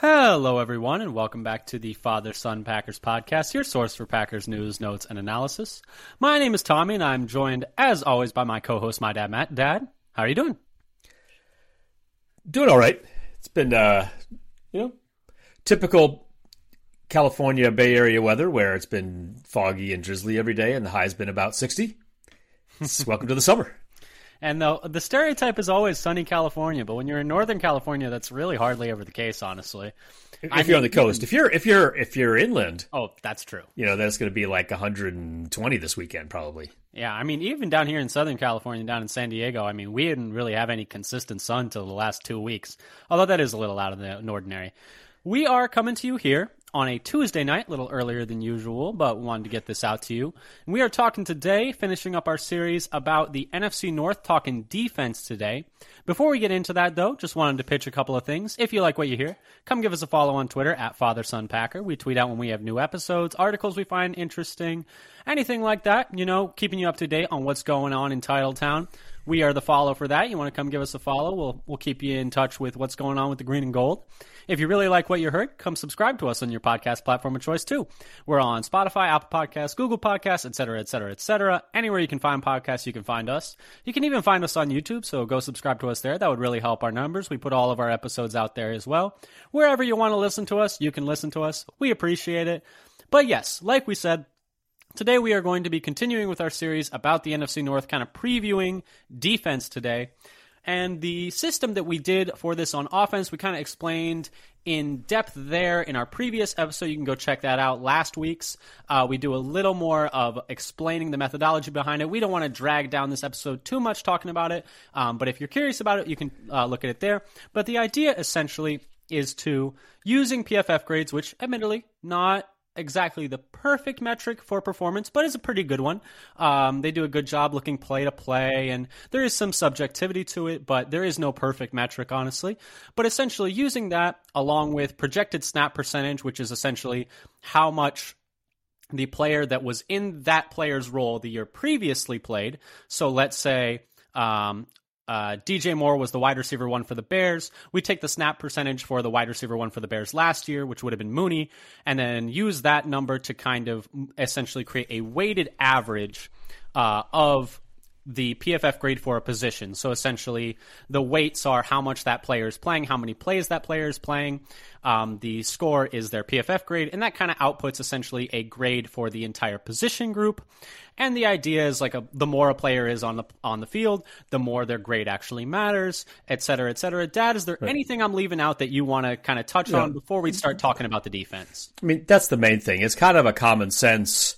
Hello, everyone, and welcome back to the Father Son Packers podcast, your source for Packers news, notes, and analysis. My name is Tommy, and I'm joined, as always, by my co host, my dad, Matt. Dad, how are you doing? Doing all right. It's been, uh, you know, typical California Bay Area weather where it's been foggy and drizzly every day, and the high's been about 60. welcome to the summer. And the the stereotype is always sunny California, but when you're in Northern California, that's really hardly ever the case, honestly. If I you're mean, on the coast, if you're if you're if you're inland, oh, that's true. You know that's going to be like 120 this weekend, probably. Yeah, I mean, even down here in Southern California, down in San Diego, I mean, we didn't really have any consistent sun until the last two weeks. Although that is a little out of the ordinary. We are coming to you here on a Tuesday night, a little earlier than usual, but wanted to get this out to you. We are talking today, finishing up our series about the NFC North, talking defense today. Before we get into that, though, just wanted to pitch a couple of things. If you like what you hear, come give us a follow on Twitter at FatherSonPacker. We tweet out when we have new episodes, articles we find interesting, anything like that. You know, keeping you up to date on what's going on in Titletown. We are the follow for that. You want to come give us a follow? We'll we'll keep you in touch with what's going on with the green and gold. If you really like what you heard, come subscribe to us on your podcast platform of choice too. We're on Spotify, Apple Podcasts, Google Podcasts, etc., etc., etc. Anywhere you can find podcasts, you can find us. You can even find us on YouTube, so go subscribe to us there. That would really help our numbers. We put all of our episodes out there as well. Wherever you want to listen to us, you can listen to us. We appreciate it. But yes, like we said, Today, we are going to be continuing with our series about the NFC North, kind of previewing defense today. And the system that we did for this on offense, we kind of explained in depth there in our previous episode. You can go check that out. Last week's, uh, we do a little more of explaining the methodology behind it. We don't want to drag down this episode too much talking about it, um, but if you're curious about it, you can uh, look at it there. But the idea essentially is to using PFF grades, which admittedly not exactly the perfect metric for performance, but it's a pretty good one. Um, they do a good job looking play to play, and there is some subjectivity to it, but there is no perfect metric, honestly. But essentially, using that along with projected snap percentage, which is essentially how much the player that was in that player's role the year previously played. So let's say um, uh, DJ Moore was the wide receiver one for the Bears. We take the snap percentage for the wide receiver one for the Bears last year, which would have been Mooney, and then use that number to kind of essentially create a weighted average uh, of the PFF grade for a position. So essentially, the weights are how much that player is playing, how many plays that player is playing. Um, the score is their PFF grade, and that kind of outputs essentially a grade for the entire position group. And the idea is like a, the more a player is on the on the field, the more their grade actually matters, et cetera, et cetera. Dad, is there right. anything I'm leaving out that you want to kind of touch yeah. on before we start talking about the defense? I mean, that's the main thing. It's kind of a common sense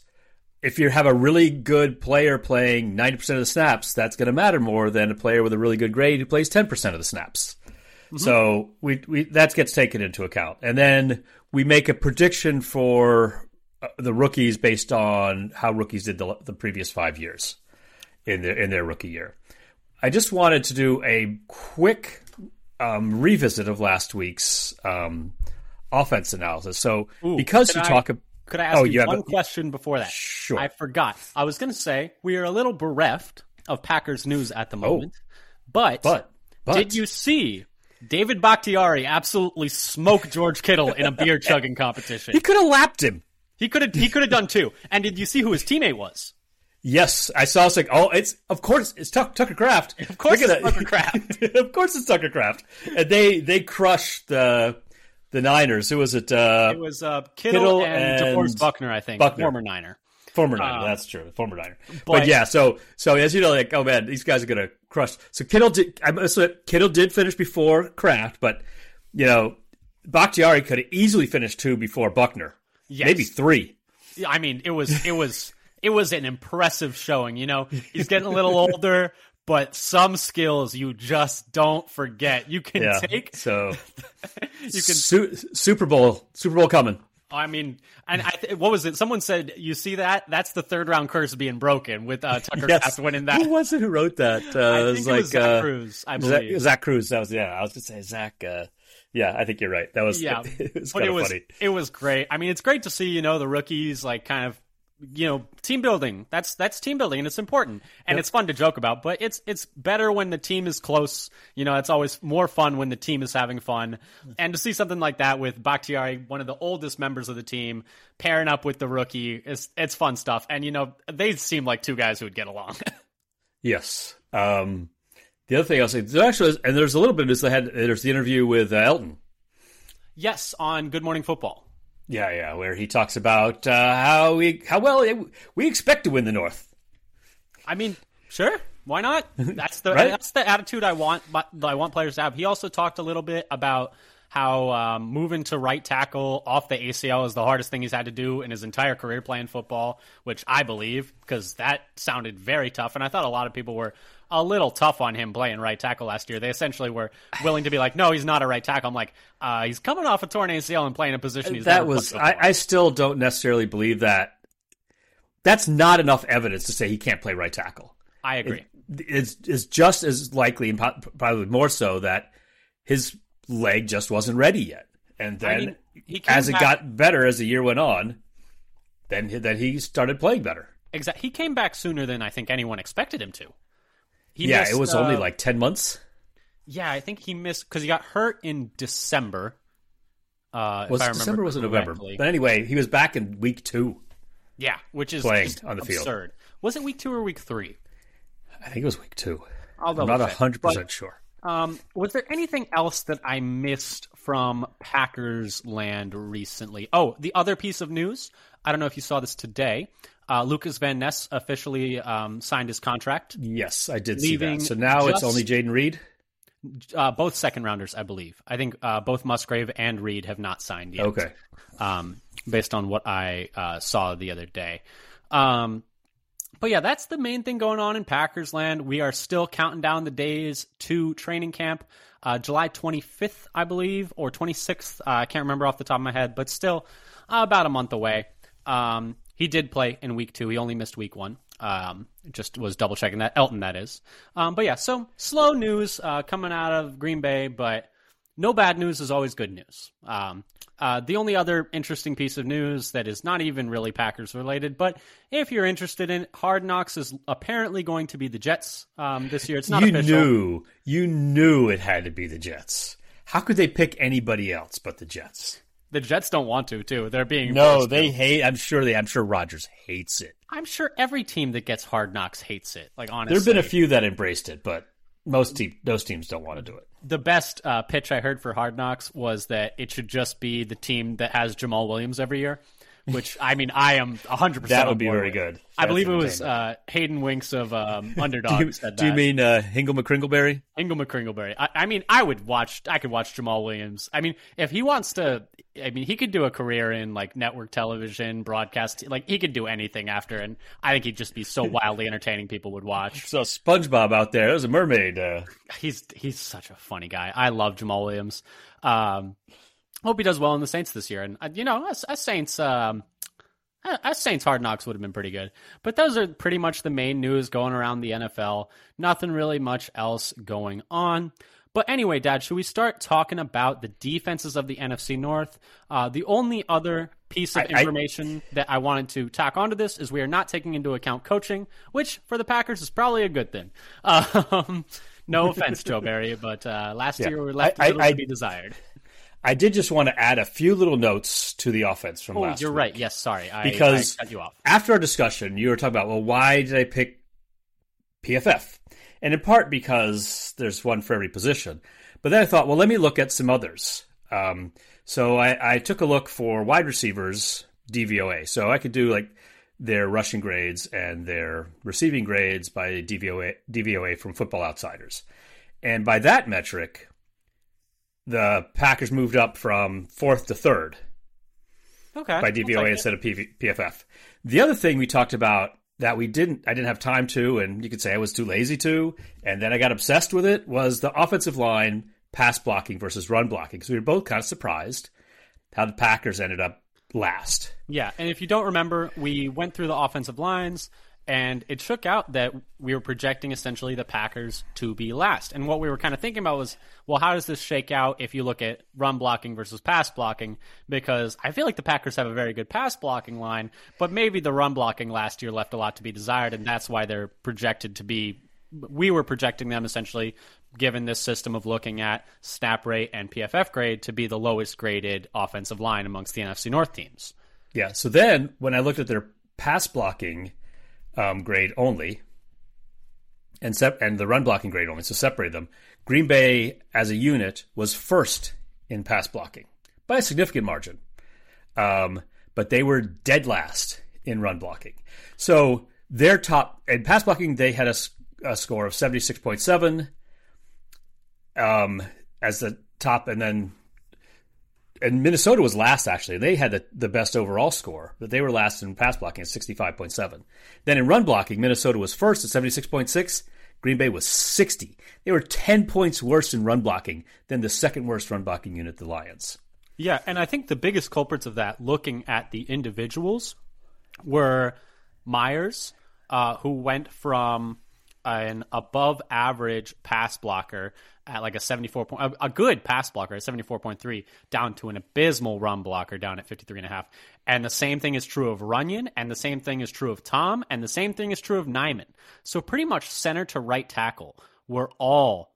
if you have a really good player playing 90% of the snaps, that's going to matter more than a player with a really good grade who plays 10% of the snaps. Mm-hmm. So we, we that gets taken into account. And then we make a prediction for uh, the rookies based on how rookies did the, the previous 5 years in their in their rookie year. I just wanted to do a quick um, revisit of last week's um, offense analysis. So Ooh, because you I, talk about could I ask oh, you, you one a, question before that? Sure. I forgot. I was going to say we are a little bereft of Packers news at the oh. moment, oh, but, but, but did you see David Bakhtiari absolutely smoke George Kittle in a beer chugging competition? He could have lapped him. He could have. He could have done too. And did you see who his teammate was? Yes, I saw. It's like, oh, it's of course it's Tuck, Tucker Kraft. Of course, it's Tucker Kraft. of course, it's Tucker Kraft. And they they crushed the the Niners. Who was it? Uh, it was uh, Kittle, Kittle, and, and DeForest Buckner, I think, Buckner. former Niner. Former Niner, uh, that's true. Former Niner, but, but, yeah. So, so as you know, like, oh man, these guys are gonna crush. So Kittle did. I so Kittle did finish before Kraft, but you know, Bakhtiari could have easily finished two before Buckner. Yes. maybe three. I mean, it was it was it was an impressive showing. You know, he's getting a little older, but some skills you just don't forget. You can yeah, take so you can Su- Super Bowl Super Bowl coming. I mean, and I th- what was it? Someone said, "You see that? That's the third round curse being broken with uh, Tucker yes. Kraft winning that." Who was it who wrote that? Uh, it was like it was Zach uh, Kruse. I believe Zach, Zach, Kruse. That was yeah. I was gonna say Zach. Uh, yeah, I think you're right. That was yeah. it was but it was funny. it was great. I mean, it's great to see you know the rookies like kind of you know, team building. That's that's team building, and it's important, and it's fun to joke about. But it's it's better when the team is close. You know, it's always more fun when the team is having fun, and to see something like that with Bakhtiari, one of the oldest members of the team, pairing up with the rookie, is it's fun stuff. And you know, they seem like two guys who would get along. Yes. Um, the other thing I'll say, there actually, is, and there's a little bit of this. They had there's the interview with uh, Elgton. yes, on Good Morning Football. Yeah, yeah, where he talks about uh, how we how well it, we expect to win the North. I mean, sure, why not? That's the Right? that's the attitude I want. But I want players to have. He also talked a little bit about how um, moving to right tackle off the ACL is the hardest thing he's had to do in his entire career playing football, which I believe because that sounded very tough, and I thought a lot of people were a little tough on him playing right tackle last year. They essentially were willing to be like, "No, he's not a right tackle." I'm like, uh, he's coming off a torn ACL and playing a position he's that never was I. I still don't necessarily believe that. That's not enough evidence to say he can't play right tackle. I agree. It's, it's just as likely and probably more so that his leg just wasn't ready yet, and then mean, he as it back- got better as the year went on, then he- then he started playing better. Exactly. He came back sooner than I think anyone expected him to. He yeah, missed, it was only uh, like ten months. Yeah, I think he missed because he got hurt in December. Uh, if Was December? Was it November? But anyway, he was back in week two. Yeah, which is Playing on the field. absurd. Was it week two or week three? I think it was week two. I'll I'm not hundred percent sure. Um, was there anything else that I missed from Packers land recently? Oh, the other piece of news. I don't know if you saw this today. Uh, Lucas Van Ness officially um, signed his contract. Yes, I did see that. So now it's only Jayden Reed. Uh, both second rounders, I believe. I think uh, both Musgrave and Reed have not signed yet. Okay. um, based on what I uh, saw the other day. Um, but yeah, that's the main thing going on in Packers land. We are still counting down the days to training camp. Uh, July 25th, I believe, or 26th. Uh, I can't remember off the top of my head, but still uh, about a month away. Um, he did play in week two. He only missed week one. Um, just was double checking that. Elgton, that is. Um, but yeah, so slow news uh, coming out of Green Bay, but no bad news is always good news. Um, uh, the only other interesting piece of news that is not even really Packers related, but if you're interested in it, Hard Knocks is apparently going to be the Jets um, this year. It's not you official. knew, you knew it had to be the Jets. How could they pick anybody else but the Jets? The Jets don't want to, too. They're being No, they to. hate. I'm sure they. I'm sure Rodgers hates it. I'm sure every team that gets Hard Knocks hates it. Like honestly, There've been a few that embraced it, but most te- those teams don't want to do it. the best uh, pitch I heard for Hard Knocks was that it should just be the team that has Jamaal Williams every year. Which I mean, I am 100. percent That would be very good. I believe it was uh, Hayden Winks of um, Underdog. do you, said do you mean uh, Hingle McCringleberry? Hingle McCringleberry. I, I mean, I would watch. I could watch Jamaal Williams. I mean, if he wants to, I mean, he could do a career in like network television, broadcast. Like he could do anything after, and I think he'd just be so wildly entertaining. People would watch. So SpongeBob out there, there's a mermaid. Uh, He's he's such a funny guy. I love Jamaal Williams. Um, hope he does well in the Saints this year. And uh, you know, as, as Saints, um, as Saints Hard Knocks would have been pretty good. But those are pretty much the main news going around the NFL. Nothing really much else going on. But anyway, Dad, should we start talking about the defenses of the NFC North? Uh, the only other piece of I- I- information that I wanted to tack onto this is we are not taking into account coaching, which for the Packers is probably a good thing. Um, no offense, Joe Barry, but uh, last year we left a I- little I- to be desired. I did just want to add a few little notes to the offense from last Oh, last you're week. right. Yes, sorry, I, Because- I cut you off. after our discussion, you were talking about, well, why did I pick PFF? And in part because there's one for every position. But then I thought, well, let me look at some others. Um, so I, I took a look for wide receivers DVOA. So I could do like their rushing grades and their receiving grades by DVOA, DVOA from Football Outsiders. And by that metric, the Packers moved up from fourth to third Okay, by DVOA it. instead of PV, PFF. The other thing we talked about that we didn't, I didn't have time to, and you could say I was too lazy to, and then I got obsessed with it was the offensive line pass blocking versus run blocking because we were both kind of surprised how the Packers ended up last. Yeah, and if you don't remember, we went through the offensive lines, and it shook out that we were projecting essentially the Packers to be last. And what we were kind of thinking about was, well, how does this shake out if you look at run blocking versus pass blocking? Because I feel like the Packers have a very good pass blocking line, but maybe the run blocking last year left a lot to be desired, and that's why they're projected to be. We were projecting them essentially, given this system of looking at snap rate and PFF grade, to be the lowest graded offensive line amongst the NFC North teams. Yeah. So then when I looked at their pass blocking um, grade only, and sep- and the run blocking grade only, so separate them. Green Bay as a unit was first in pass blocking by a significant margin, um, but they were dead last in run blocking. So their top in pass blocking, they had a, a score of seventy six point seven um, as the top, and then and Minnesota was last actually. They had the, the best overall score, but they were last in pass blocking at 65.7. Then in run blocking, Minnesota was first at 76.6. Green Bay was 60. They were 10 points worse in run blocking than the second worst run blocking unit, the Lions. Yeah, and I think the biggest culprits of that, looking at the individuals, were Myers, uh, who went from an above average pass blocker at like a 74 point, a, a good pass blocker at 74.3 down to an abysmal run blocker down at 53 and a half. And the same thing is true of Runyan and the same thing is true of Tom and the same thing is true of Nijman. So pretty much center to right tackle were all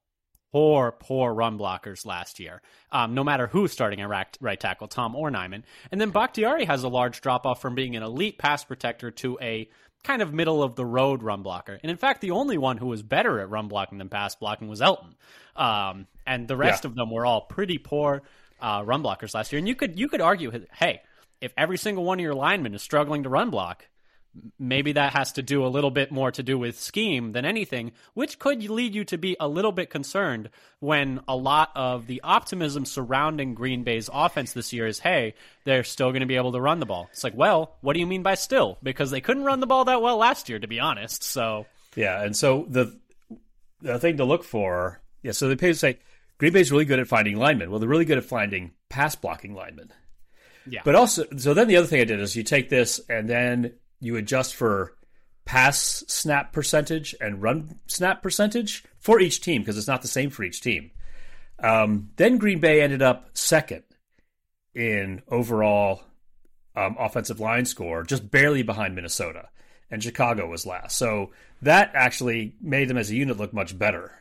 poor, poor run blockers last year. Um, no matter who's starting at right, right tackle, Tom or Nijman. And then Bakhtiari has a large drop off from being an elite pass protector to a kind of middle of the road run blocker. And in fact, the only one who was better at run blocking than pass blocking was Elgton. Um, and the rest yeah. of them were all pretty poor uh, run blockers last year. And you could you could argue, hey, if every single one of your linemen is struggling to run block, maybe that has to do a little bit more to do with scheme than anything, which could lead you to be a little bit concerned when a lot of the optimism surrounding Green Bay's offense this year is, hey, they're still going to be able to run the ball. It's like, well, what do you mean by still? Because they couldn't run the ball that well last year, to be honest. So yeah, and so the the thing to look for, yeah. So the page say Green Bay's really good at finding linemen. Well, they're really good at finding pass blocking linemen. Yeah. But also, so then the other thing I did is you take this and then you adjust for pass snap percentage and run snap percentage for each team because it's not the same for each team. Um, then Green Bay ended up second in overall um, offensive line score, just barely behind Minnesota, and Chicago was last. So that actually made them as a unit look much better.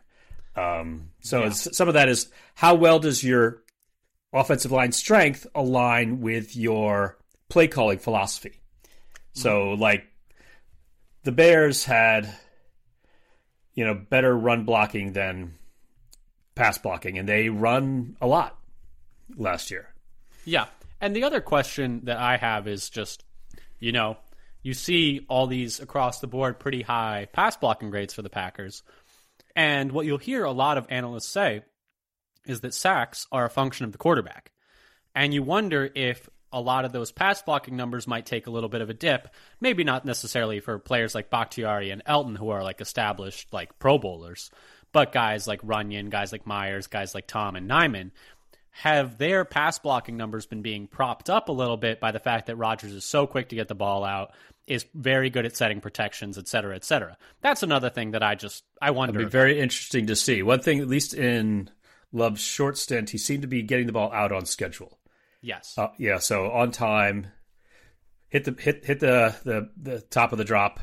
Um, so yeah. some of that is how well does your offensive line strength align with your play calling philosophy? So mm-hmm. like the Bears had you know better run blocking than pass blocking and they run a lot last year. Yeah. And the other question that I have is just you know, you see all these across the board pretty high pass blocking grades for the Packers. And what you'll hear a lot of analysts say is that sacks are a function of the quarterback. And you wonder if a lot of those pass blocking numbers might take a little bit of a dip. Maybe not necessarily for players like Bakhtiari and Elgton, who are like established like Pro Bowlers, but guys like Runyan, guys like Myers, guys like Tom and Nijman, have their pass blocking numbers been being propped up a little bit by the fact that Rodgers is so quick to get the ball out, is very good at setting protections, et cetera, et cetera. That's another thing that I just I wonder. It'd be very interesting to see. One thing, at least in Love's short stint, he seemed to be getting the ball out on schedule. Yes. Uh, yeah. So on time, hit the hit hit the, the the top of the drop,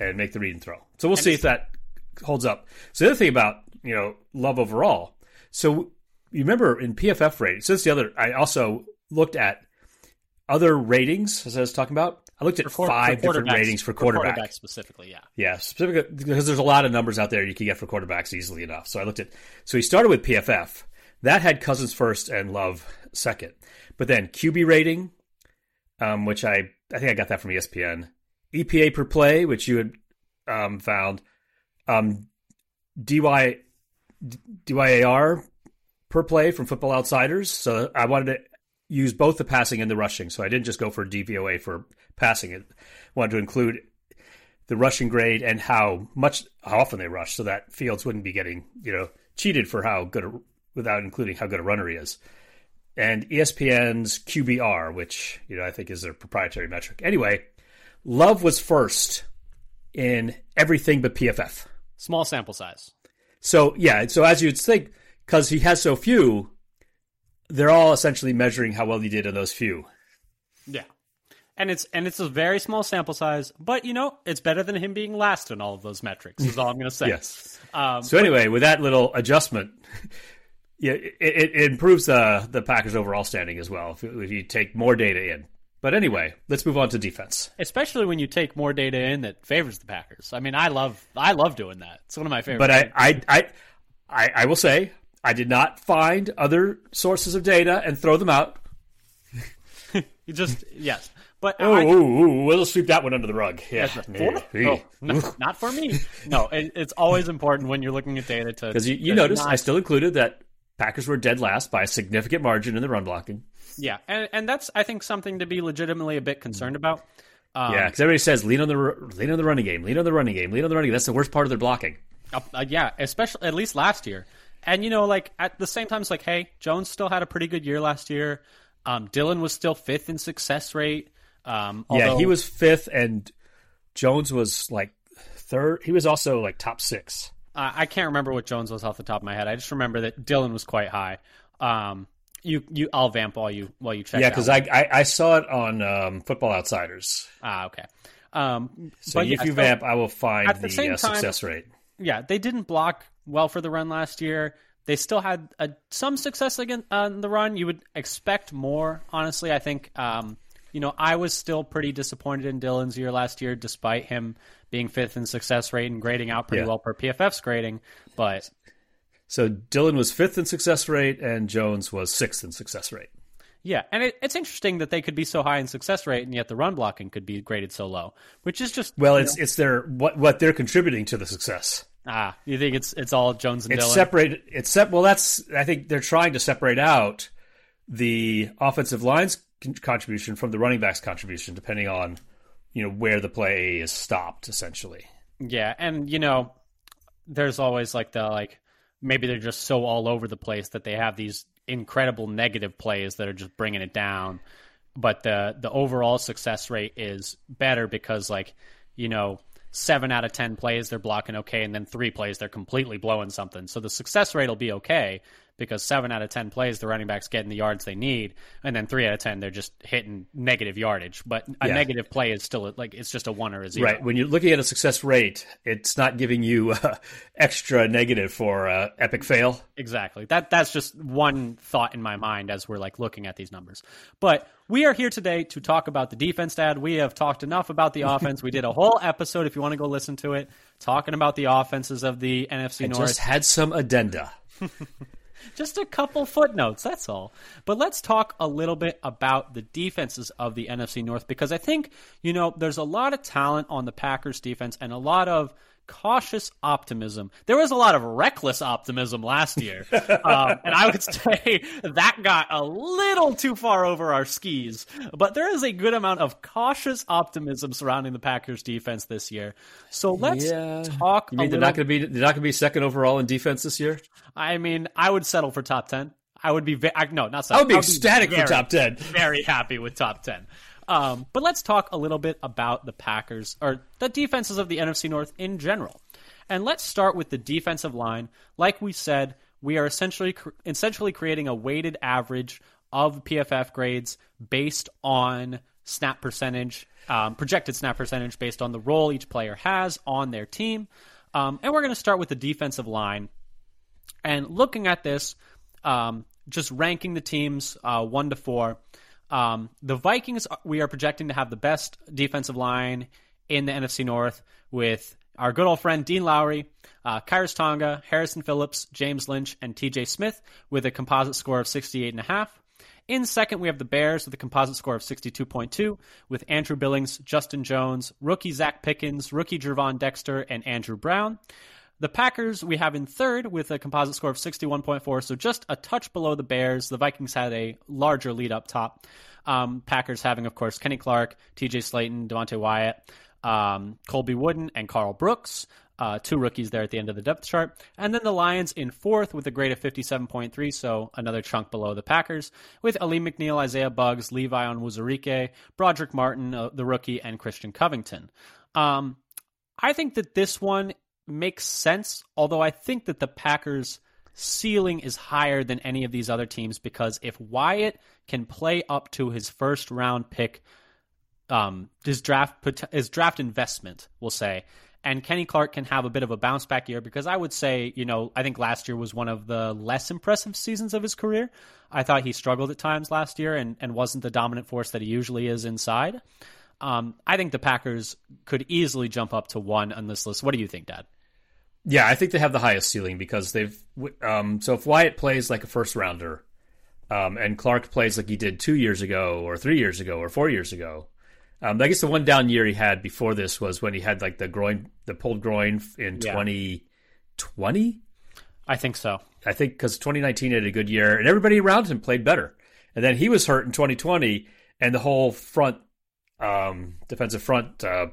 and make the read and throw. So we'll and see if that holds up. So the other thing about you know love overall. So you remember in PFF ratings. So that's the other. I also looked at other ratings as I was talking about. I looked at for, five for different ratings for quarterback. quarterback specifically, yeah. Yeah, specifically because there's a lot of numbers out there you can get for quarterbacks easily enough. So I looked at so he started with PFF. That had Cousins first and Love second. But then QB rating, um, which I I think I got that from ESPN. EPA per play, which you had um, found. Um, DY DYAR per play from Football Outsiders. So I wanted to use both the passing and the rushing. So I didn't just go for DVOA for passing. It wanted to include the rushing grade and how much how often they rush, so that Fields wouldn't be getting you know cheated for how good a without including how good a runner he is. And ESPN's QBR, which you know I think is their proprietary metric. Anyway, Love was first in everything but PFF. Small sample size. So yeah, so as you'd think, because he has so few, they're all essentially measuring how well he did in those few. Yeah. And it's and it's a very small sample size, but you know it's better than him being last in all of those metrics. Is all I'm going to say. yes. Um, so anyway, with that little adjustment, yeah, it, it, improves the the Packers' overall standing as well if, if you take more data in. But anyway, let's move on to defense. Especially when you take more data in that favors the Packers. I mean, I love I love doing that. It's one of my favorite. But I, I, I I I will say I did not find other sources of data and throw them out. you just yes. But oh, I, we'll sweep that one under the rug. Yeah, for, oh, no, not for me. No, it, it's always important when you're looking at data to because you, you notice not... I still included that Packers were dead last by a significant margin in the run blocking. Yeah, and and that's I think something to be legitimately a bit concerned about. Um, yeah, because everybody says lean on the lean on the running game, lean on the running game, lean on the running. game. That's the worst part of their blocking. Uh, uh, yeah, especially at least last year. And you know, like at the same time, it's like, hey, Jones still had a pretty good year last year. Um, Dillon was still fifth in success rate. Um, although, yeah, he was fifth, and Jones was like third. He was also like top six. Uh, I can't remember what Jones was off the top of my head. I just remember that Dillon was quite high. Um, you, you, I'll vamp while you while you check. Yeah, because I, I, I saw it on um, Football Outsiders. Ah, okay. Um, so if yeah, you vamp, I will find the, the uh, success rate. Yeah, they didn't block well for the run last year. They still had a, some success against on the run. You would expect more, honestly. I think um, you know, I was still pretty disappointed in Dillon's year last year, despite him being fifth in success rate and grading out pretty yeah. well per PFF's grading. But so Dylan was fifth in success rate, and Jones was sixth in success rate. Yeah, and it, it's interesting that they could be so high in success rate, and yet the run blocking could be graded so low, which is just well, it's know, it's their what what they're contributing to the success. Ah, you think it's it's all Jones and it's Dillon? separated. It's sep- Well, that's I think they're trying to separate out the offensive lines contribution from the running back's contribution, depending on you know where the play is stopped, essentially. Yeah, and you know, there's always like the like maybe they're just so all over the place that they have these incredible negative plays that are just bringing it down, but the the overall success rate is better because like you know seven out of ten plays they're blocking okay, and then three plays they're completely blowing something. So the success rate will be okay, because seven out of ten plays the running backs getting the yards they need, and then three out of ten they're just hitting negative yardage. But a yeah. negative play is still like it's just a one or a zero. Right. When you're looking at a success rate, it's not giving you uh, extra negative for uh, epic fail. Exactly. That that's just one thought in my mind as we're like looking at these numbers. But we are here today to talk about the defense, Dad. We have talked enough about the offense. we did a whole episode, if you want to go listen to it, talking about the offenses of the NFC I North. Just had some addenda. Just a couple footnotes, that's all. But let's talk a little bit about the defenses of the NFC North because I think, you know, there's a lot of talent on the Packers defense and a lot of cautious optimism. There was a lot of reckless optimism last year. um, and I would say that got a little too far over our skis. But there is a good amount of cautious optimism surrounding the Packers defense this year. So let's yeah. talk. You mean they're not going to be they're not going to be second overall in defense this year? I mean, I would settle for top ten. I would be ve- I, no, not settle. I would be I would ecstatic be very, for top ten. Very happy with top ten. Um, but let's talk a little bit about the Packers or the defenses of the NFC North in general. And let's start with the defensive line. Like we said, we are essentially essentially creating a weighted average of PFF grades based on snap percentage, um, projected snap percentage based on the role each player has on their team. Um, and we're going to start with the defensive line. And looking at this, um, just ranking the teams uh, one to four. Um, the Vikings, we are projecting to have the best defensive line in the NFC North with our good old friend Dean Lowry, uh, Tonga, Harrison Phillips, James Lynch, and TJ Smith with a composite score of 68.5. In second, we have the Bears with a composite score of 62.2 with Andrew Billings, Justin Jones, rookie Zacch Pickens, rookie Gervon Dexter, and Andrew Brown. The Packers we have in third with a composite score of 61.4, so just a touch below the Bears. The Vikings had a larger lead up top. Um, Packers having, of course, Kenny Clark, TJ Slaton, Devonte Wyatt, um, Colby Wooden, and Karl Brooks. Uh, two rookies there at the end of the depth chart. And then the Lions in fourth with a grade of 57.3, so another chunk below the Packers, with Alim McNeil, Isaiah Buggs, Levi on Onwuzurike, Brodric Martin, uh, the rookie, and Christian Covington. Um, I think that this one makes sense, although I think that the Packers' ceiling is higher than any of these other teams because if Wyatt can play up to his first round pick, um, his draft his draft investment, we'll say, and Kenny Clark can have a bit of a bounce back year because I would say, you know, I think last year was one of the less impressive seasons of his career. I thought he struggled at times last year and, and wasn't the dominant force that he usually is inside. Um, I think the Packers could easily jump up to one on this list. What do you think, Dad? Yeah, I think they have the highest ceiling because they've. Um, so if Wyatt plays like a first rounder, um, and Clark plays like he did two years ago, or three years ago, or four years ago, um, I guess the one down year he had before this was when he had like the groin, the pulled groin in Yeah. 2020. I think so. I think because 2019 had a good year and everybody around him played better. And then he was hurt in 2020 and the whole front, um, defensive front, uh,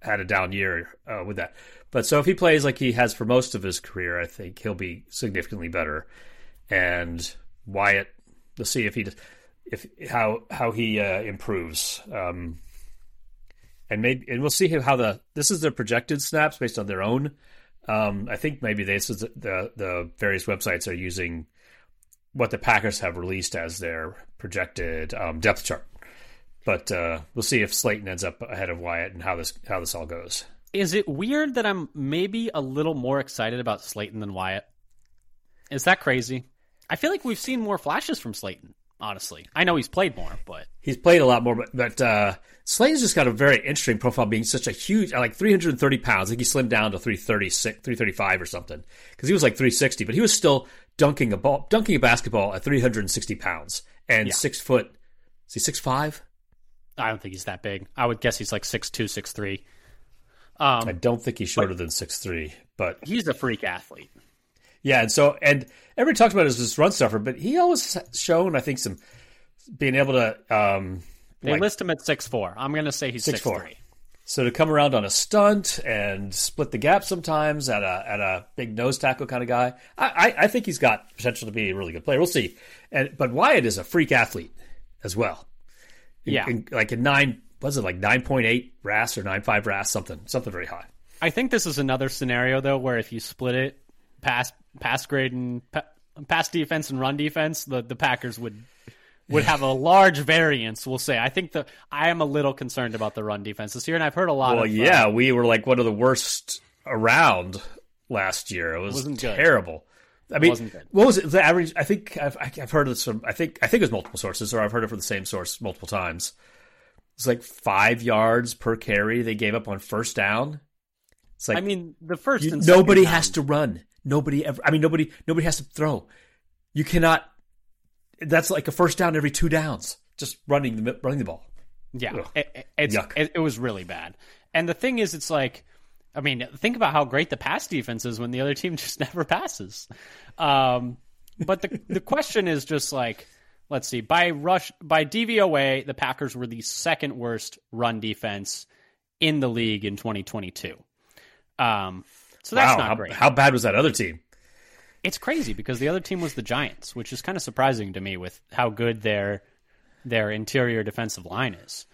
had a down year uh, with that. But so if he plays like he has for most of his career, I think he'll be significantly better. And Wyatt, let's see if he, if how how he uh, improves. Um, and maybe and we'll see how the this is their projected snaps based on their own. Um, I think maybe this is the the various websites are using what the Packers have released as their projected um, depth chart. But uh, we'll see if Slaton ends up ahead of Wyatt and how this how this all goes. Is it weird that I'm maybe a little more excited about Slaton than Wyatt? Is that crazy? I feel like we've seen more flashes from Slaton, honestly. I know he's played more, but He's played a lot more, but, but uh, Slaton's just got a very interesting profile, being such a huge, like 330 pounds. I think he slimmed down to 336, 335 or something, because he was like 360, but he was still dunking a ball, dunking a basketball at 360 pounds and Yeah. six foot. Is he six five? I don't think he's that big. I would guess he's like six two, six three. I Um, don't think he's shorter than six three, but he's a freak athlete. yeah. And so, and everybody talks about him as this run stuffer, but he always shown, I think, some being able to. Um, They like- list him at six four. I'm going to say he's six 6'4". three. So to come around on a stunt and split the gap sometimes at a at a big nose tackle kind of guy, I, I, I think he's got potential to be a really good player. We'll see. And but Wyatt is a freak athlete as well. In- Yeah. in- like a nine was it like nine point eight RAS or nine five RAS something something very high. I think this is another scenario though where if you split it pass pass grade and pa- pass defense and run defense, the the Packers would would have a large variance. We'll say. I think the I am a little concerned about the run defense this year, and I've heard a lot Well, of uh, yeah, we were like one of the worst around last year. It was Wasn't good. terrible. I mean, what was it? The average? I think I've, I've heard this from. I think I think it was multiple sources, or I've heard it from the same source multiple times. It's like five yards per carry they gave up on first down. It's like I mean, the first you- and nobody down- has to run. Nobody ever. I mean, nobody. Nobody has to throw. You cannot. That's like a first down every two downs. Just running the running the ball. Yeah, it, it- it's Yuck. it, it was really bad. And the thing is, it's like, I mean, think about how great the pass defense is when the other team just never passes. Um, but the the question is just like, let's see, by rush by DVOA, the Packers were the second worst run defense in the league in 2022. Um, so that's wow, not how, great. how bad was that other team? it's crazy because the other team was the Giants, which is kind of surprising to me with how good their their interior defensive line is.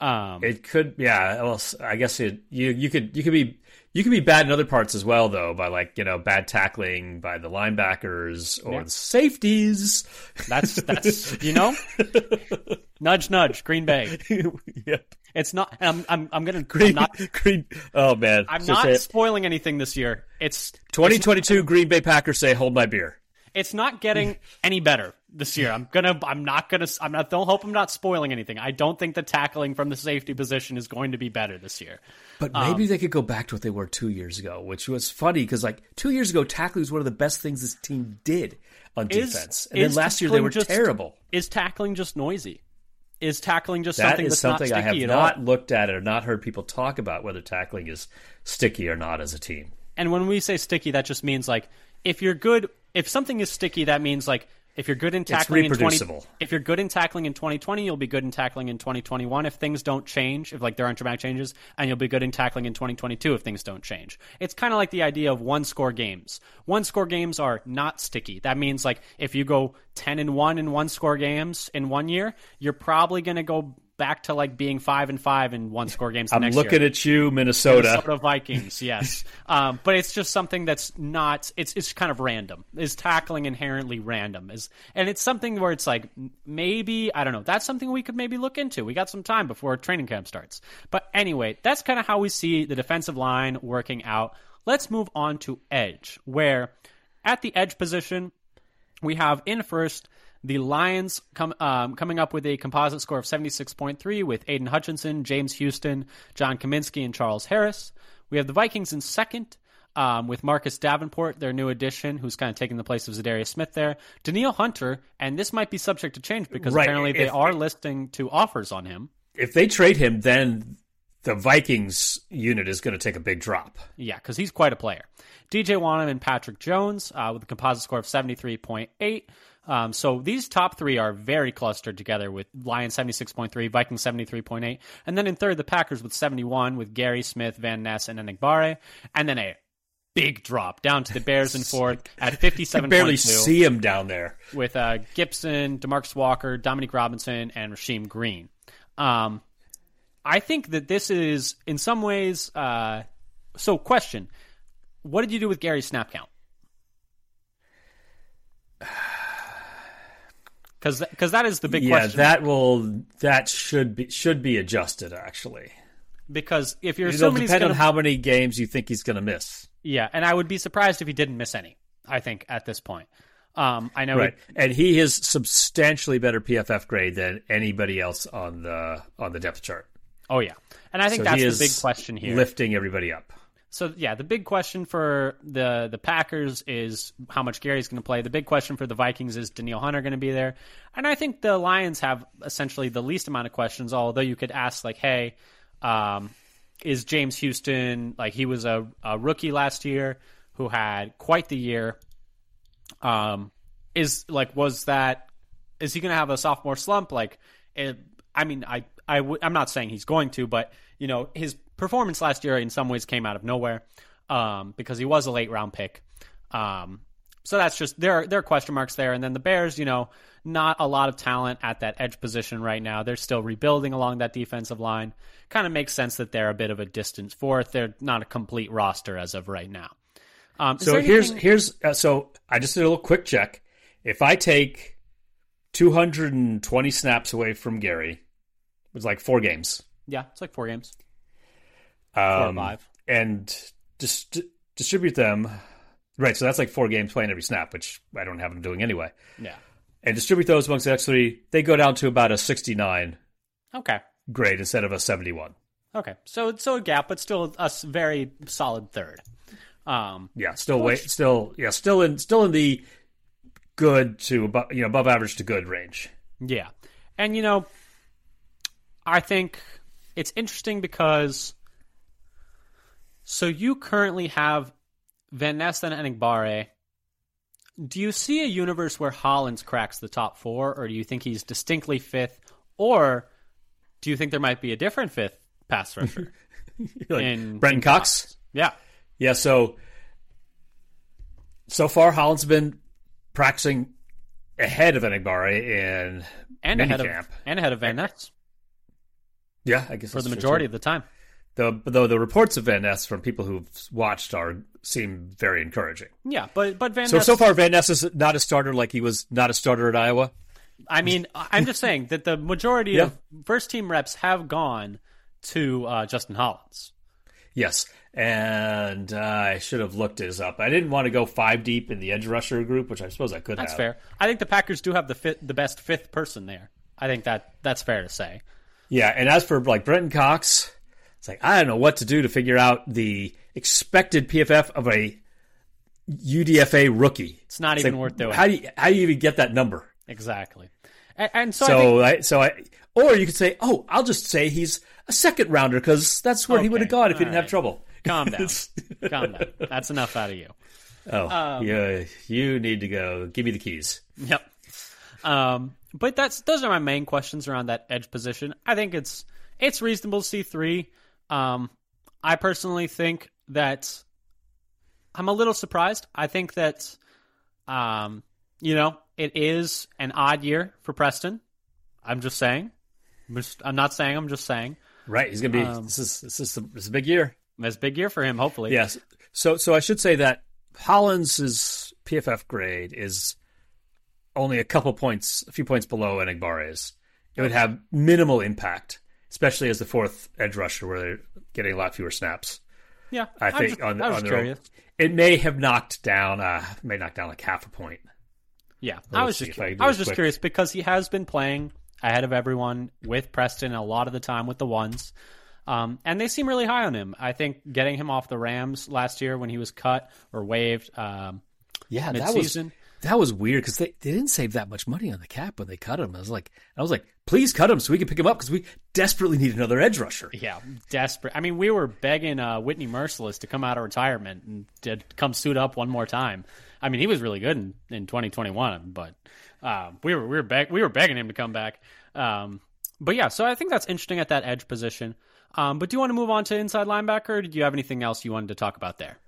Um, It could, yeah. Well, I guess it, you you could you could be you could be bad in other parts as well, though, by like you know bad tackling by the linebackers or Yeah. the safeties. That's that's you know, nudge nudge. Green Bay. yep. It's not. I'm I'm I'm gonna. I'm Green, not. Green. Oh man, I'm say not spoiling anything this year. It's 2022 Green Bay Packers say, "Hold my beer." it's not getting any better this year. I'm gonna. I'm not gonna. I'm not. Don't hope I'm not spoiling anything. I don't think the tackling from the safety position is going to be better this year. But Um, maybe they could go back to what they were two years ago, which was funny because like two years ago, tackling was one of the best things this team did on Is- defense, and then last year they were just- terrible. Is tackling just noisy? Is tackling just That something is that's something not I have not all? looked at it or not heard people talk about whether tackling is sticky or not as a team. And when we say sticky, that just means like if you're good. If something is sticky, that means like if you're good in tackling in 20, if you're good in tackling in 2020, you'll be good in tackling in 2021 if things don't change, if like there aren't dramatic changes, and you'll be good in tackling in 2022 if things don't change. It's kind of like the idea of one score games. One score games are not sticky. That means like if you go 10 and 1 in one score games in one year, you're probably going to go back to like being five and five in one score games. The I'm looking year. at you, Minnesota. Minnesota Vikings, yes. um, but it's just something that's not. It's it's kind of random. Is tackling inherently random? Is and it's something where it's like maybe I don't know. That's something we could maybe look into. We got some time before training camp starts. But anyway, that's kind of how we see the defensive line working out. Let's move on to edge, where at the edge position we have in first the Lions come, um, coming up with a composite score of 76.3 with Aidan Hutchinson, James Houston, John Cominsky, and Charles Harris. We have the Vikings in second um, with Marcus Davenport, their new addition, who's kind of taking the place of Za'Darius Smith there. Danielle Hunter, and this might be subject to change because Right. apparently they If- are listing two offers on him. if they trade him, then the Vikings unit is going to take a big drop. Yeah, because he's quite a player. DJ Wonnum and Patrick Jones uh, with a composite score of 73.8. Um, so these top three are very clustered together with Lions 76.3, Vikings 73.8. And then in third, the Packers with 71 with Gary Smith, Van Ness, and Enigbare. And then a big drop down to the Bears in fourth at 57.2 Barely see him down there. with uh, Gipson, Demarcus Walker, Dominique Robinson, and Rasheem Green. Um, I think that this is, in some ways, uh, so. Question: What did you do with Gary's snap count? Because because that is the big Yeah, question. that will that should be should be adjusted actually. because if you're It'll depend going on how many games you think he's going to miss. yeah, and I would be surprised if he didn't miss any. I think at this point, um, I know Right, and he is substantially better PFF grade than anybody else on the on the depth chart. Oh yeah, and I think So that's the big question here. lifting everybody up. So yeah, the big question for the the Packers is how much Gary's going to play. The big question for the Vikings is Danielle Hunter going to be there? And I think the Lions have essentially the least amount of questions. Although you could ask like, hey, um, is James Houston like he was a, a rookie last year who had quite the year? Um, is like was that is he going to have a sophomore slump? Like, it, I mean, I I w- I'm not saying he's going to, but you know, his performance last year in some ways came out of nowhere um, because he was a late round pick. Um, so that's just there. Are, there are question marks there, and then the Bears, you know, not a lot of talent at that edge position right now. They're still rebuilding along that defensive line. Kind of makes sense that they're a bit of a distance fourth. They're not a complete roster as of right now. Um, So there here's here's uh, so I just did a little quick check. If I take 220 snaps away from Gary, it's like four games. yeah, it's like four games. Um, five. and dis- distribute them. Right, so that's like four games playing every snap, which I don't have them doing anyway. Yeah. And distribute those amongst the next three. They go down to about a 69 Okay. grade instead of a 71. Okay. So so a gap, but still a very solid third. Um, Yeah, still wait, still yeah, still in still in the good to above you know above average to good range. Yeah. And, you know, I think it's interesting because so you currently have Van Ness and Enigbare. Do you see a universe where Hollins cracks the top four, or do you think he's distinctly fifth? Or do you think there might be a different fifth pass rusher? Like In- Brenton Cox. yeah. Yeah, so so far Hollins's been practicing ahead of Enigbare in And ahead of and ahead of Van Ness Yeah, I guess for the majority of the time. The, though the reports of Van Ness from people who've watched are seem very encouraging. Yeah, but but Van So Ness so far Van Ness is not a starter like he was not a starter at Iowa. I mean, I'm just saying that the majority Yeah. of first team reps have gone to uh, Justin Hollins. Yes, and uh, I should have looked his up. I didn't want to go five deep in the edge rusher group, which I suppose I could That's have. fair. I think the Packers do have the fit, the best fifth person there. I think that that's fair to say. Yeah, and as for like Brenton Cox, it's like I don't know what to do to figure out the expected PFF of a UDFA rookie. It's not It's even like, worth doing. How do you how do you even get that number? exactly. And, and so, I think, So I, so I or you could say, oh, I'll just say he's a second rounder because that's where he would have gone if he didn't have trouble. calm down, calm down. That's enough out of you. Oh, Um, yeah, you need to go. Give me the keys. Yep. Um, but that's those are my main questions around that edge position. I think it's it's reasonable to see three. Um, I personally think that I'm a little surprised. I think that um, you know, it is an odd year for Preston. I'm just saying. Just- I'm not saying. I'm just saying. Right, he's gonna be. Um, this is this is a, this is a big year. It's a big year for him. Hopefully. Yes. So so I should say that Hollins's PFF grade is only a couple points, a few points below Enigbare's. It would have minimal impact, especially as the fourth edge rusher, where they're getting a lot fewer snaps. Yeah. I I'm think just- on, I was on just their own. It may have knocked down, uh, may knock down like half a point. Yeah, Let's I was just I curious. I was just quick. curious because he has been playing ahead of everyone with Preston a lot of the time with the ones. Um, and they seem really high on him. I think getting him off the Rams last year when he was cut or waived um, Yeah, that was mid-season. That was weird because they, they didn't save that much money on the cap when they cut him. I was like, I was like, please cut him so we can pick him up because we desperately need another edge rusher. Yeah, desperate. I mean, we were begging uh, Whitney Mercilus to come out of retirement and to come suit up one more time. I mean, he was really good in, in 2021, but uh, we were we were beg- we were begging him to come back. Um, but yeah, so I think that's interesting at that edge position. Um, but do you want to move on to inside linebacker? Or did you have anything else you wanted to talk about there?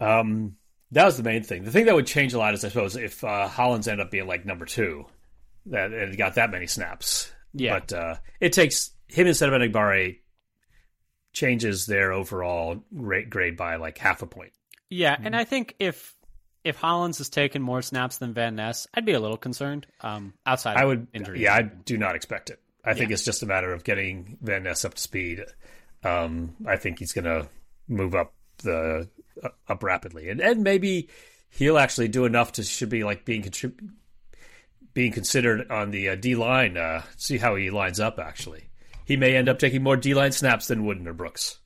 Um, that was the main thing. The thing that would change a lot is, I suppose, if uh, Hollins ended up being like number two, that and got that many snaps. Yeah. but uh, it takes him instead of Enagbare changes their overall grade, grade by like half a point. Yeah, Mm-hmm. and I think if if Hollins has taken more snaps than Van Ness, I'd be a little concerned. Um, outside, I of would, injuries. yeah, I do not expect it. I think it's just a matter of getting Van Ness up to speed. Um, I think he's going to move up the up rapidly, and and maybe he'll actually do enough to should be like being contrib- being considered on the uh, D line. Uh, see how he lines up. Actually, he may end up taking more D line snaps than Wooden or Brooks.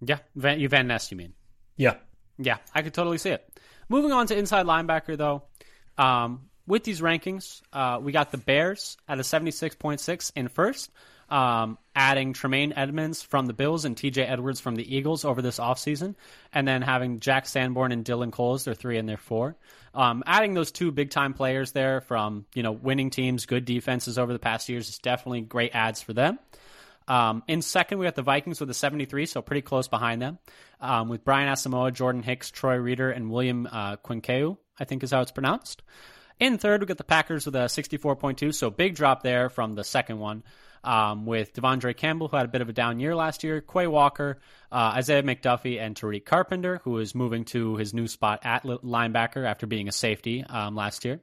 yeah, Van, you Van Ness, you mean? Yeah, Yeah, I could totally see it. Moving on to inside linebacker, though, um, with these rankings, uh, we got the Bears at a 76.6 in first, um, adding Tremaine Edmunds from the Bills and TJ Edwards from the Eagles over this offseason, and then having Jack Sanborn and Dylan Coles, their three and their four. Um, adding those two big time players there from you know winning teams, good defenses over the past years is definitely great ads for them. Um, in second, we got the Vikings with a 73, so pretty close behind them, um, with Brian Asamoah, Jordan Hicks, Troy Reeder, and William uh, Kwenkeu, I think is how it's pronounced. In third, we got the Packers with a 64.2, so big drop there from the second one, um, with De'Vondre Campbell, who had a bit of a down year last year, Quay Walker, uh, Isaiah McDuffie, and Tariq Carpenter, who is moving to his new spot at linebacker after being a safety um, last year.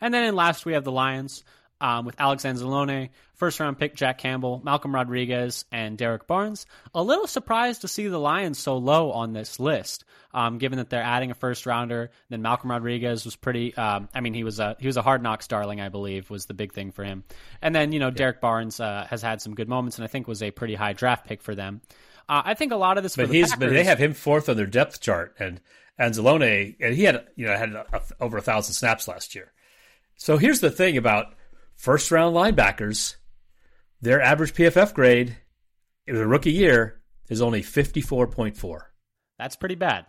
And then in last, we have the Lions um, with Alex Anzalone, first round pick Jack Campbell, Malcolm Rodriguez, and Derrick Barnes. A little surprised to see the Lions so low on this list, um, given that they're adding a first rounder. Then Malcolm Rodriguez was pretty. Um, I mean, he was a he was a hard knocks darling, I believe, was the big thing for him. And then you know Derrick Barnes uh, has had some good moments, and I think was a pretty high draft pick for them. Uh, I think a lot of this, but he's Packers, but they have him fourth on their depth chart, and Anzalone, and he had you know had a, a, over a thousand snaps last year. So here's the thing about first round linebackers: their average PFF grade in a rookie year is only fifty four point four. that's pretty bad.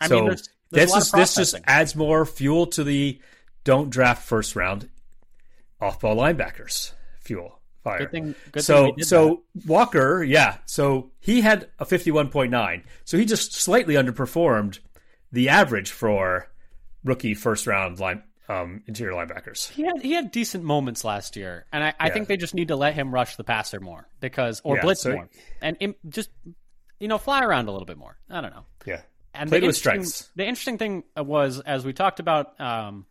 I so mean, there's, there's this is this just adds more fuel to the don't draft first round off ball linebackers fuel fire. Good thing- good thing so so Walker, yeah, so he had a fifty one point nine. So he just slightly underperformed the average for rookie first round line um, interior linebackers. He had he had decent moments last year, and I, I Yeah. think they just need to let him rush the passer more because or Yeah, blitz so- more and im- just you know fly around a little bit more. I don't know. Yeah. And Played with strengths. The interesting thing was as we talked about um,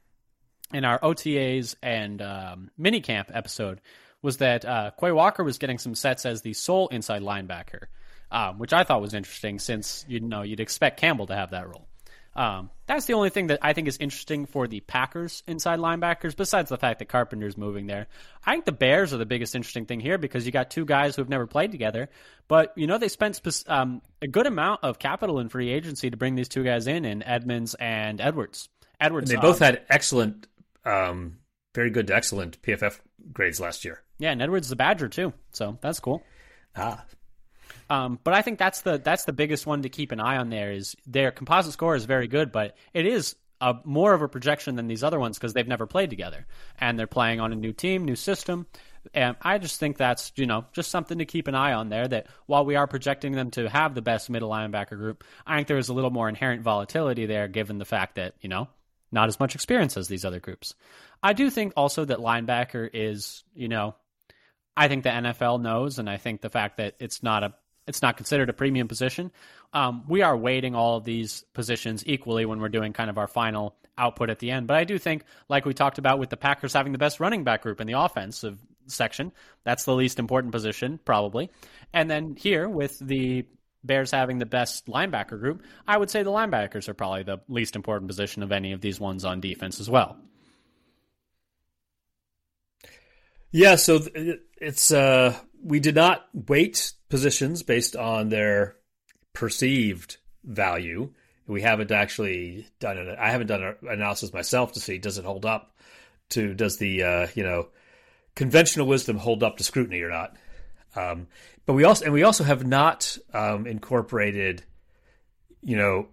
in our OTAs and um, minicamp episode was that uh, Quay Walker was getting some sets as the sole inside linebacker, um, which I thought was interesting since you know you'd expect Campbell to have that role. Um, that's the only thing that I think is interesting for the Packers inside linebackers, besides the fact that Carpenter's moving there. I think the Bears are the biggest interesting thing here because you got two guys who have never played together, but you know they spent um, a good amount of capital in free agency to bring these two guys in, in Edmunds and Edwards. Edwards, And they both um, had excellent, um, very good to excellent PFF grades last year. yeah, and Edwards is a Badger too, so that's cool. Ah, Um, but I think that's the that's the biggest one to keep an eye on. There is their composite score is very good, but it is a, more of a projection than these other ones because they've never played together and they're playing on a new team, new system. And I just think that's you know just something to keep an eye on there. That while we are projecting them to have the best middle linebacker group, I think there is a little more inherent volatility there, given the fact that you know not as much experience as these other groups. I do think also that linebacker is you know I think the NFL knows, and I think the fact that it's not a it's not considered a premium position. Um, we are weighting all of these positions equally when we're doing kind of our final output at the end. But I do think, like we talked about with the Packers having the best running back group in the offensive section, that's the least important position probably. And then here with the Bears having the best linebacker group, I would say the linebackers are probably the least important position of any of these ones on defense as well. Yeah, so it's uh, we did not weight positions based on their perceived value. We haven't actually done it. I haven't done an analysis myself to see does it hold up to does the uh, you know conventional wisdom hold up to scrutiny or not. Um, but we also and we also have not um, incorporated, you know,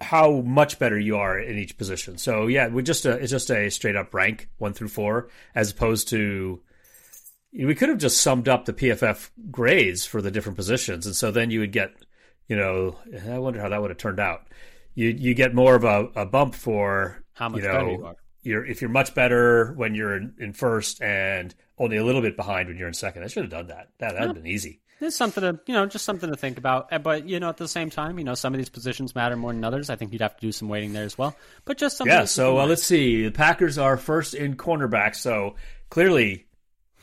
how much better you are in each position. So yeah, we just a, it's just a straight up rank one through four, as opposed to we could have just summed up the PFF grades for the different positions, and so then you would get, you know, I wonder how that would have turned out. You you get more of a, a bump for how much you know, better you are. You're if you're much better when you're in, in, first and only a little bit behind when you're in second. I should have done that. That that'd yeah. been easy. It's something to you know, just something to think about. Uh, but you know, at the same time, you know, some of these positions matter more than others. I think you'd have to do some weighting there as well. But just something. Yeah. So uh, let's see. The Packers are first in cornerback. So clearly,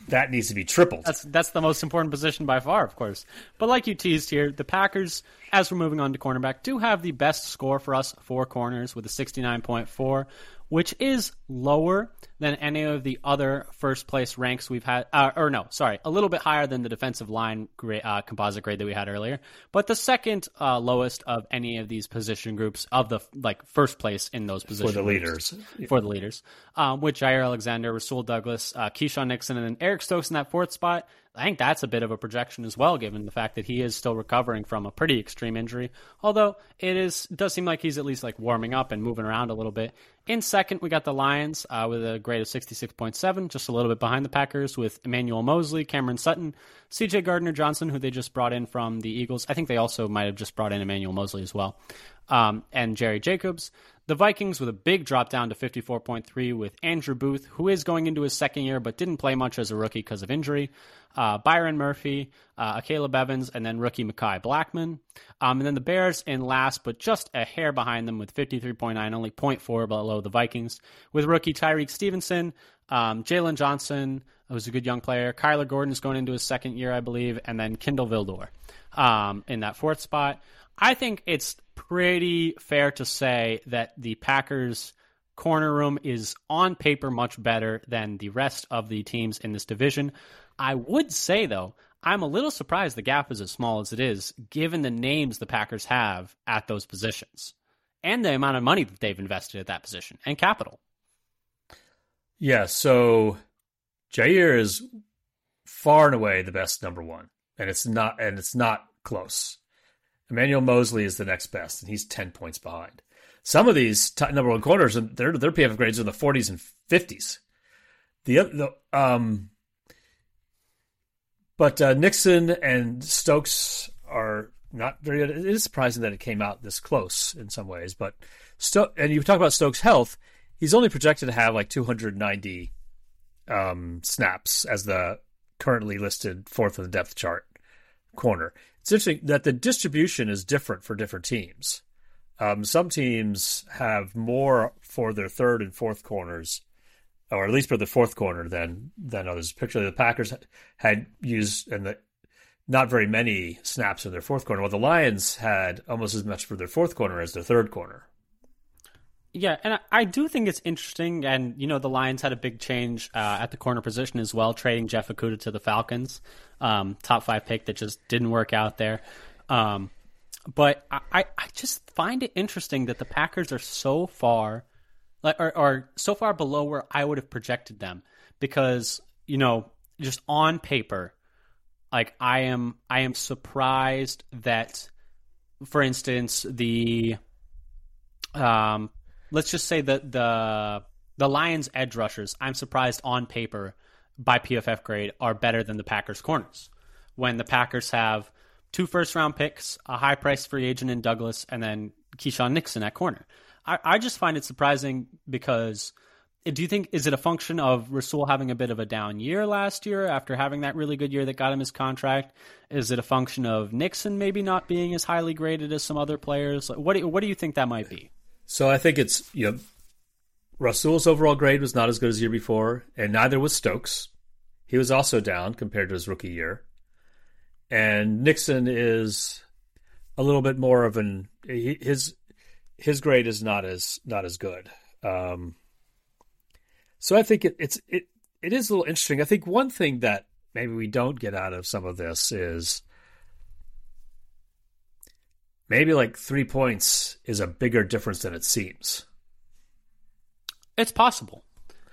that needs to be tripled. That's that's the most important position by far, of course. But like you teased here, the Packers, as we're moving on to cornerback, do have the best score for us for corners with a sixty nine point four which is lower than any of the other first place ranks we've had. Uh, or no, sorry, a little bit higher than the defensive line grade, uh, composite grade that we had earlier, but the second uh, lowest of any of these position groups of the like first place in those positions for the leaders. For the leaders, um, with Jaire Alexander, Rasul Douglas, uh, Keisean Nixon, and then Eric Stokes in that fourth spot. I think that's a bit of a projection as well, given the fact that he is still recovering from a pretty extreme injury. Although it is does seem like he's at least like warming up and moving around a little bit. In second, we got the Lions uh, with a grade of 66.7, just a little bit behind the Packers with Emmanuel Moseley, Cameron Sutton, C.J. Gardner Johnson, who they just brought in from the Eagles. I think they also might have just brought in Emmanuel Moseley as well, um, and Jerry Jacobs. The Vikings with a big drop down to 54.3 with Andrew Booth, who is going into his second year but didn't play much as a rookie because of injury. Uh, Byron Murphy, uh, Caleb Evans, and then rookie Mekhi Blackman. Um, and then the Bears in last, but just a hair behind them with 53.9, only 0.4 below the Vikings, with rookie Tyrique Stevenson, um, Jaylon Johnson, who's a good young player. Kyler Gordon is going into his second year, I believe, and then Kindle Vildor um, in that fourth spot. I think it's pretty fair to say that the Packers corner room is on paper much better than the rest of the teams in this division. I would say though, I'm a little surprised the gap is as small as it is given the names the Packers have at those positions and the amount of money that they've invested at that position and capital. Yeah, so Jaire is far and away the best number 1 and it's not and it's not close. Emmanuel Moseley is the next best, and he's 10 points behind. Some of these number one corners, their, their PF grades are in the 40s and 50s. The, the um, but uh, Nixon and Stokes are not very. good. It is surprising that it came out this close in some ways, but Sto- and you talk about Stokes' health. He's only projected to have like 290 um, snaps as the currently listed fourth in the depth chart corner it's interesting that the distribution is different for different teams. Um, some teams have more for their third and fourth corners, or at least for the fourth corner than than others. Particularly the Packers had used and the not very many snaps in their fourth corner. Well, the Lions had almost as much for their fourth corner as their third corner. Yeah, and I do think it's interesting. And, you know, the Lions had a big change uh, at the corner position as well, trading Jeff Okudah to the Falcons. Um, top five pick that just didn't work out there. Um, but I, I just find it interesting that the Packers are so far, like, are, are so far below where I would have projected them because, you know, just on paper, like I am, I am surprised that, for instance, the um, let's just say that the the Lions edge rushers, I'm surprised on paper by PFF grade are better than the Packers corners. When the Packers have two first round picks, a high price free agent in Douglas, and then Keisean Nixon at corner. I, I just find it surprising because do you think is it a function of Rasul having a bit of a down year last year after having that really good year that got him his contract? Is it a function of Nixon maybe not being as highly graded as some other players? What do, what do you think that might be? So I think it's you know Rasul's overall grade was not as good as the year before, and neither was Stokes. He was also down compared to his rookie year. And Nixon is a little bit more of an his his grade is not as not as good. Um, so I think it, it's it it is a little interesting. I think one thing that maybe we don't get out of some of this is maybe like three points is a bigger difference than it seems. It's possible.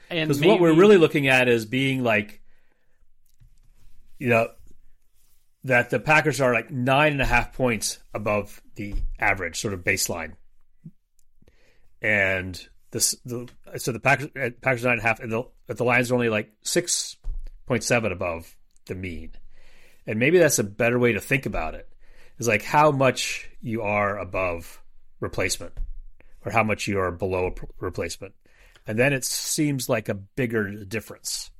Because maybe... what we're really looking at is being like, you know, that the Packers are like nine and a half points above the average sort of baseline, and this the so the Packers uh, Packers nine and a half, and the the Lions are only like six point seven above the mean, and maybe that's a better way to think about it. Is like how much you are above replacement, or how much you are below replacement, and then it seems like a bigger difference.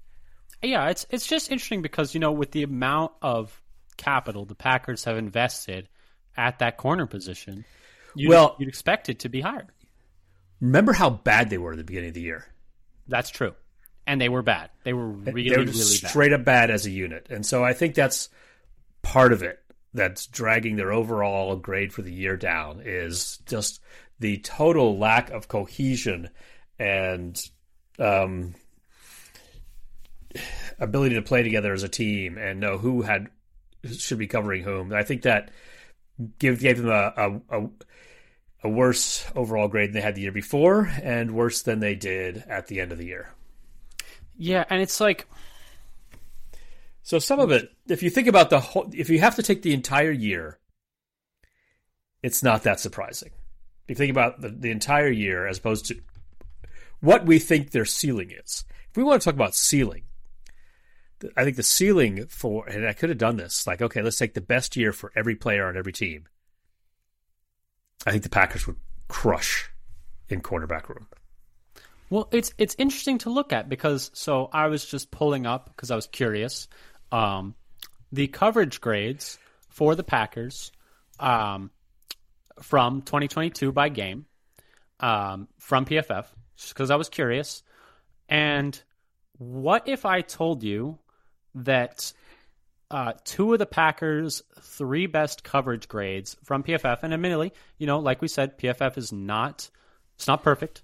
Yeah, it's it's just interesting because you know with the amount of capital the Packers have invested at that corner position, you'd, well, you'd expect it to be higher. Remember how bad they were at the beginning of the year. That's true, and they were bad. They were really, they were really straight bad. up bad as a unit, and so I think that's part of it that's dragging their overall grade for the year down is just the total lack of cohesion and um, ability to play together as a team and know who had should be covering whom. I think that give, gave them a, a, a worse overall grade than they had the year before, and worse than they did at the end of the year. Yeah, and it's like. So some of it, if you think about the whole, if you have to take the entire year, it's not that surprising. If you think about the, the entire year as opposed to what we think their ceiling is. If we want to talk about ceiling, I think the ceiling for, and I could have done this, like, okay, let's take the best year for every player on every team. I think the Packers would crush in cornerback room. Well, it's it's interesting to look at because so I was just pulling up because I was curious. Um, the coverage grades for the Packers um, from 2022 by game um, from PFF, just because I was curious. And what if I told you that uh, two of the Packers' three best coverage grades from PFF, and admittedly, you know, like we said, PFF is not it's not perfect.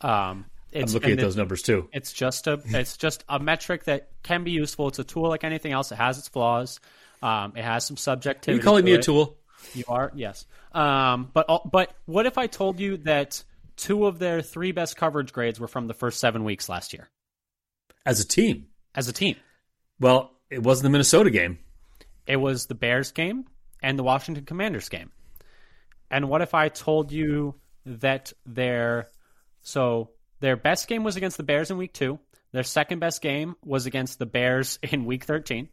Um, I'm looking at those numbers too. It's just a it's just a metric that can be useful. It's a tool like anything else. It has its flaws. Um, it has some subjectivity. Are you calling me it. a tool? You are, yes. Um, but but what if I told you that two of their three best coverage grades were from the first seven weeks last year? As a team. As a team. Well, it wasn't the Minnesota game. It was the Bears game and the Washington Commanders game. And what if I told you that their so their best game was against the Bears in week two. Their second best game was against the Bears in week 13.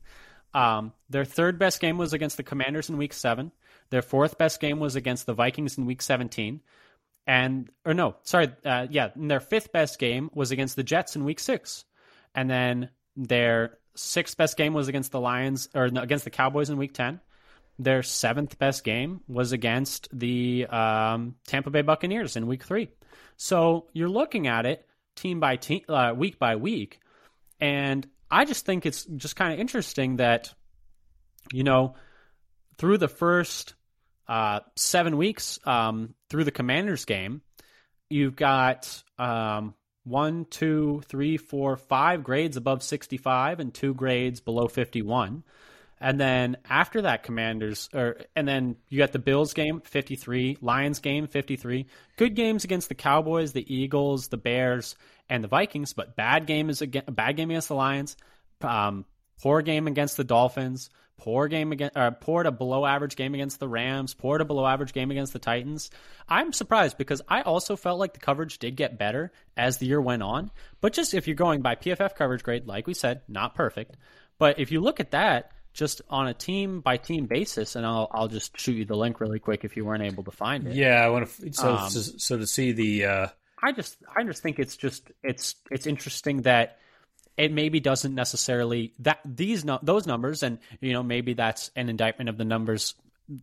Um, their third best game was against the Commanders in week seven. Their fourth best game was against the Vikings in week 17. And, or no, sorry, uh, yeah, their fifth best game was against the Jets in week six. And then their sixth best game was against the Lions or no, against the Cowboys in Week Ten. Their seventh best game was against the um, Tampa Bay Buccaneers in Week Three. So you're looking at it team by team, uh, week by week, and I just think it's just kind of interesting that you know through the first uh, seven weeks um, through the Commanders game, you've got um, one, two, three, four, five grades above 65 and two grades below 51. And then after that, Commanders, or and then you got the Bills game, 53, Lions game, 53. Good games against the Cowboys, the Eagles, the Bears, and the Vikings, but bad game is again, bad game against the Lions. Um, poor game against the Dolphins. Poor game against, uh, poor to below average game against the Rams. Poor to below average game against the Titans. I'm surprised because I also felt like the coverage did get better as the year went on. But just if you're going by PFF coverage grade, like we said, not perfect. But if you look at that, just on a team by team basis, and I'll I'll just shoot you the link really quick if you weren't able to find it. Yeah, I want to. So um, so to see the uh, I just I just think it's just it's it's interesting that it maybe doesn't necessarily that these those numbers and you know maybe that's an indictment of the numbers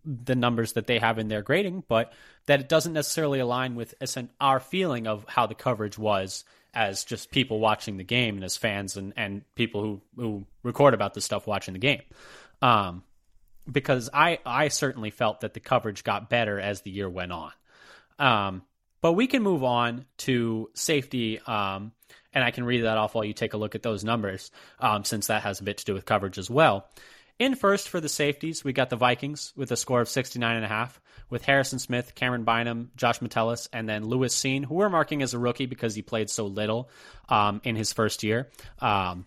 the numbers that they have in their grading but that it doesn't necessarily align with our feeling of how the coverage was as just people watching the game and as fans and, and people who, who record about this stuff watching the game. Um, because I, I certainly felt that the coverage got better as the year went on. Um, but we can move on to safety um, and I can read that off while you take a look at those numbers, um, since that has a bit to do with coverage as well. In first for the safeties, we got the Vikings with a score of 69.5, with Harrison Smith, Camryn Bynum, Josh Metellus, and then Lewis Cine, who we're marking as a rookie because he played so little um, in his first year. Um,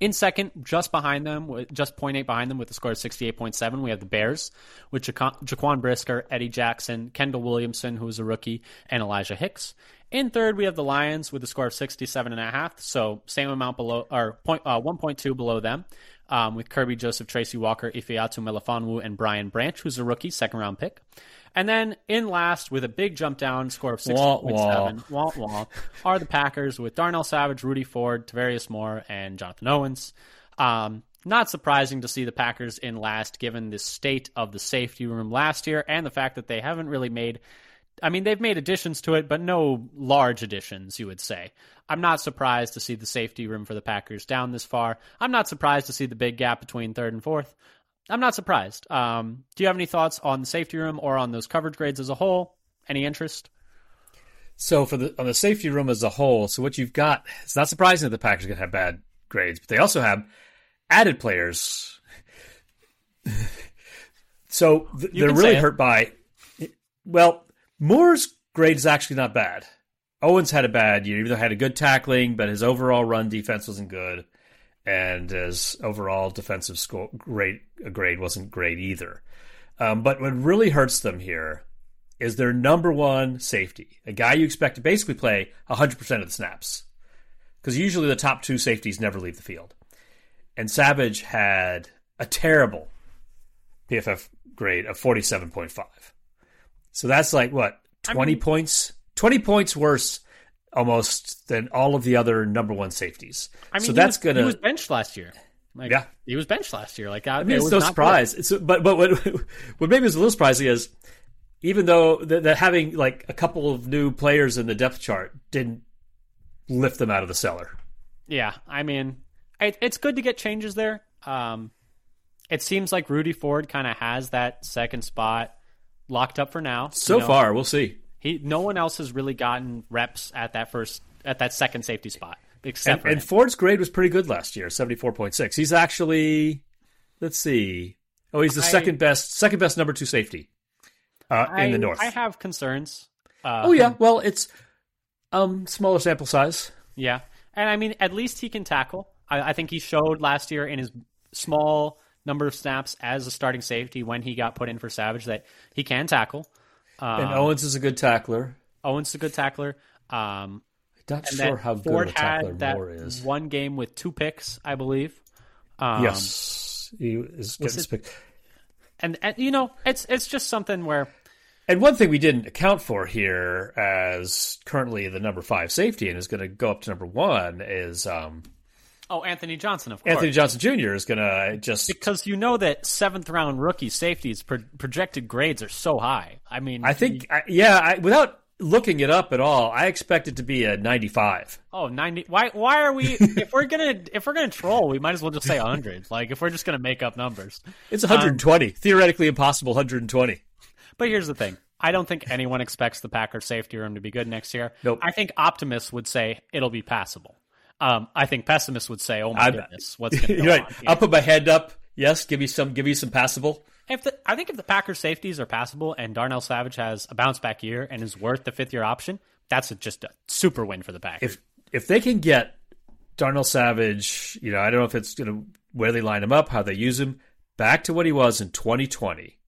in second, just behind them, just 0.8 behind them with a score of 68.7, we have the Bears with Jaquan Brisker, Eddie Jackson, Kendall Williamson, who's a rookie, and Elijah Hicks. In third, we have the Lions with a score of 67.5, so same amount below, or point, uh, 1.2 below them, um, with Kerby Joseph, Tracy Walker, Ifeatu Melifonwu, and Brian Branch, who's a rookie, second round pick. And then in last, with a big jump down score of 60.7, wah, wah, are the Packers with Darnell Savage, Rudy Ford, Tarvarius Moore, and Jonathan Owens. Um, not surprising to see the Packers in last, given the state of the safety room last year and the fact that they haven't really made I mean, they've made additions to it, but no large additions, you would say. I'm not surprised to see the safety room for the Packers down this far. I'm not surprised to see the big gap between third and fourth. I'm not surprised. Um, do you have any thoughts on the safety room or on those coverage grades as a whole? Any interest? So for the on the safety room as a whole, so what you've got, it's not surprising that the Packers are going to have bad grades, but they also have added players. so th- they're really hurt by. Well, Moore's grade is actually not bad. Owens had a bad year, even though he had a good tackling, but his overall run defense wasn't good, and his overall defensive score grade grade wasn't great either. Um, but what really hurts them here is their number one safety, a guy you expect to basically play 100% of the snaps, because usually the top two safeties never leave the field. And Savage had a terrible PFF grade of 47.5. So that's like what twenty I mean, points, twenty points worse almost than all of the other number one safeties. I mean, so that's was, gonna he was benched last year. Like, yeah, he was benched last year. Like I, I mean, it it's no surprise. It's but but what what maybe was a little surprising is even though that having like a couple of new players in the depth chart didn't lift them out of the cellar. Yeah, I mean, it, it's good to get changes there. Um, it seems like Rudy Ford kind of has that second spot locked up for now. So you know, far, we'll see. He no one else has really gotten reps at that first at that second safety spot except and, and Ford's grade was pretty good last year, seventy four point six. He's actually let's see. Oh, he's the I, second best second best number two safety uh, I, in the north. I have concerns. Uh, oh yeah, well it's um smaller sample size. Yeah, and I mean at least he can tackle. I, I think he showed last year in his small number of snaps as a starting safety when he got put in for Savage that he can tackle. Um, and Owens is a good tackler. Owens is a good tackler. Um, not sure how good a tackler that Moore is. One game with two picks, I believe. Um, yes, he is getting picked. And, and you know, it's it's just something where. And one thing we didn't account for here, as currently the number five safety and is going to go up to number one, is um, Oh, Anthony Johnson, of course. Anthony Johnson Jr. is going to just because you know that seventh round rookie safeties pro- projected grades are so high. I mean, I think, I, yeah, I, without looking it up at all, I expect it to be a 95. Oh, 90. Why why are we if we're going to if we're going to troll, we might as well just say 100. like if we're just going to make up numbers. It's 120. Um, Theoretically impossible 120. But here's the thing. I don't think anyone expects the Packers safety room to be good next year. Nope. I think optimists would say it'll be passable. Um, I think pessimists would say, "Oh my I, goodness, what's going right. on?" I'll put my head up. Yes, give me some. Give me some passable. If the, I think if the Packers safeties are passable and Darnell Savage has a bounce back year and is worth the fifth year option, that's a, just a super win for the Packers. If if they can get Darnell Savage, you know, I don't know if it's going to where they line him up, how they use him, back to what he was in 2020.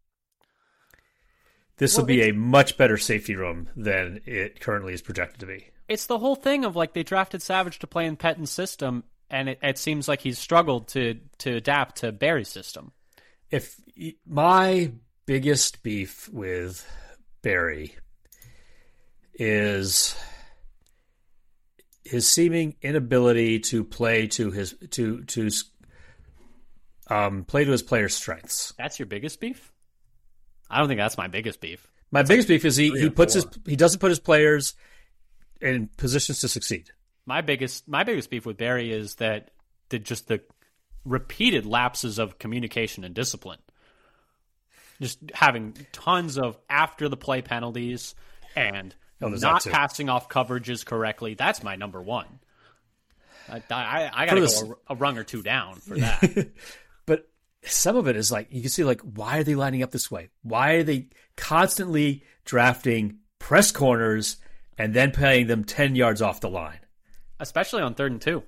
This well, will be a much better safety room than it currently is projected to be it's the whole thing of like they drafted Savage to play in Pettine's system, and it, it seems like he's struggled to to adapt to Barry's system. If my biggest beef with Barry is his seeming inability to play to his to to um, play to his players' strengths. That's your biggest beef? I don't think that's my biggest beef. My biggest beef is he, he or puts his he doesn't put his players in positions to succeed. My biggest my biggest beef with Barry is that the just the repeated lapses of communication and discipline. Just having tons of after the play penalties and Oh, not passing off coverages correctly. That's my number one. I, I, I got to go a, a rung or two down for that. But some of it is like you can see like why are they lining up this way? Why are they constantly drafting press corners and then playing them ten yards off the line? especially on third and two.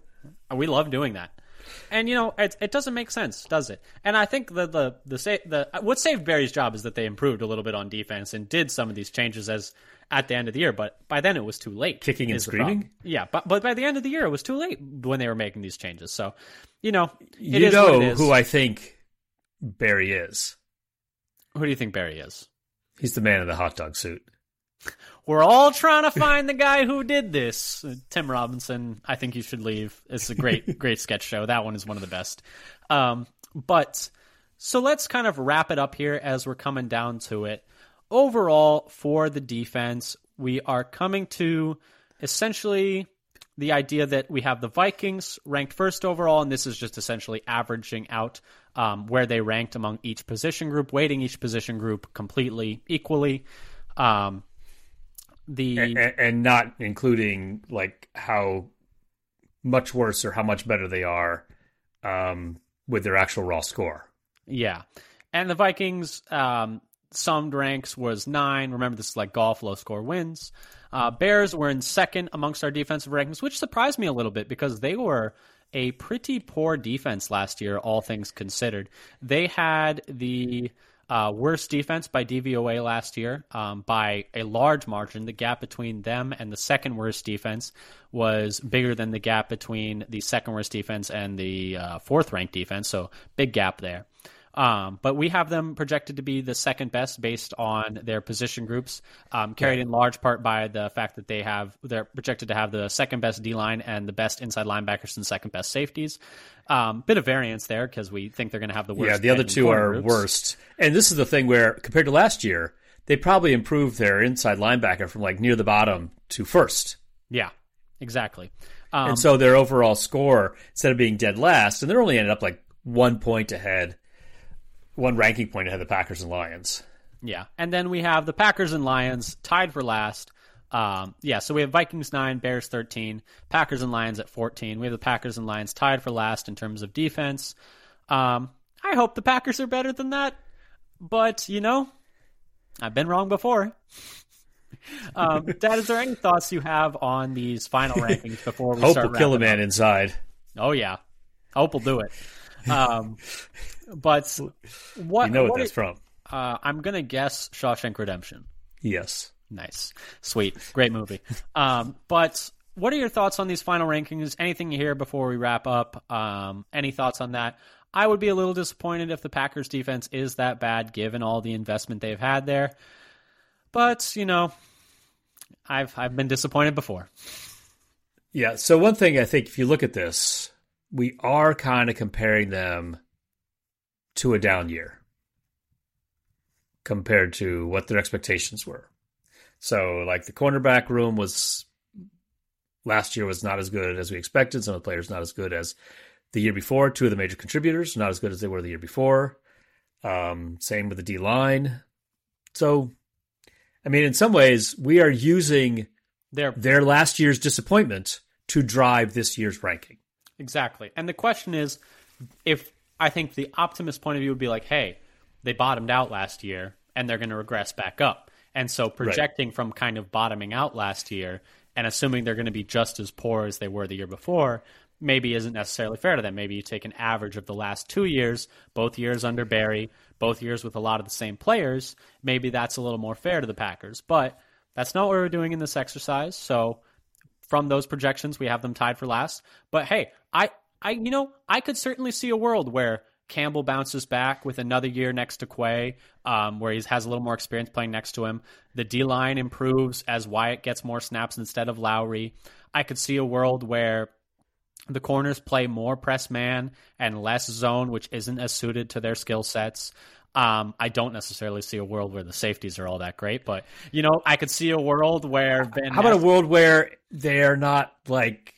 We love doing that. And you know, it, it doesn't make sense, does it? And I think the the the, sa- the what saved Barry's job is that they improved a little bit on defense and did some of these changes as at the end of the year. But by then it was too late. Kicking and screaming? Yeah, but but by the end of the year it was too late when they were making these changes. So, you know, it you is know what it is. who I think Barry is. who do you think Barry is? He's the man in the hot dog suit. We're all trying to find the guy who did this. Uh, Tim Robinson, I think you should leave. It's a great, great sketch show. That one is one of the best. Um, but so let's kind of wrap it up here as we're coming down to it. Overall, for the defense, we are coming to essentially the idea that we have the Vikings ranked first overall, and this is just essentially averaging out um, where they ranked among each position group, weighting each position group completely equally. Um, the and, and not including like how much worse or how much better they are um, with their actual raw score. Yeah. And the Vikings, um, summed ranks was nine. Remember, this is like golf, low score wins. Uh, Bears were in second amongst our defensive rankings, which surprised me a little bit because they were a pretty poor defense last year, all things considered. They had the uh, worst defense by DVOA last year um, by a large margin. The gap between them and the second worst defense was bigger than the gap between the second worst defense and the uh, fourth ranked defense. So big gap there. Um, but we have them projected to be the second best based on their position groups, um, carried in large part by the fact that they have they're projected to have the second best D line and the best inside linebackers and second best safeties. Um, bit of variance there because we think they're going to have the worst. yeah, the other two are groups. worst. And this is the thing where compared to last year, they probably improved their inside linebacker from like near the bottom to first. Yeah, exactly. Um, and so their overall score instead of being dead last, and they're only ended up like one point ahead, one ranking point ahead of the Packers and Lions. Yeah, and then we have the Packers and Lions tied for last. Um, yeah, so we have Vikings nine, Bears thirteen, Packers and Lions at fourteen. We have the Packers and Lions tied for last in terms of defense. Um, I hope the Packers are better than that, but you know, I've been wrong before. um, Dad, is there any thoughts you have on these final rankings before we start? Hope start will kill a man inside. Oh yeah, hope will do it. Um, but what You know what what that's are- from. uh, I'm gonna guess Shawshank Redemption. Yes. Nice, sweet, great movie. Um, but what are your thoughts on these final rankings? Anything you hear before we wrap up? Um, any thoughts on that? I would be a little disappointed if the Packers defense is that bad, given all the investment they've had there. But you know, I've I've been disappointed before. Yeah. So one thing I think if you look at this, we are kind of comparing them to a down year compared to what their expectations were. So like the cornerback room was last year was not as good as we expected. Some of the players not as good as the year before. Two of the major contributors not as good as they were the year before. Um, same with the D line. So, I mean, in some ways, we are using They're their last year's disappointment to drive this year's ranking. Exactly. And the question is if I think the optimist point of view would be like, hey, they bottomed out last year and they're going to regress back up. And so projecting from kind of bottoming out last year and assuming they're going to be just as poor as they were the year before maybe isn't necessarily fair to them. Maybe you take an average of the last two years, both years under Barry, both years with a lot of the same players. Maybe that's a little more fair to the Packers. But that's not what we're doing in this exercise. So from those projections, we have them tied for last. But hey, I, I, you know, I could certainly see a world where Campbell bounces back with another year next to Quay, um, where he has a little more experience playing next to him. The D line improves as Wyatt gets more snaps instead of Lowry. I could see a world where the corners play more press man and less zone, which isn't as suited to their skill sets. Um, I don't necessarily see a world where the safeties are all that great, but you know, I could see a world where Van How about a world where they're not like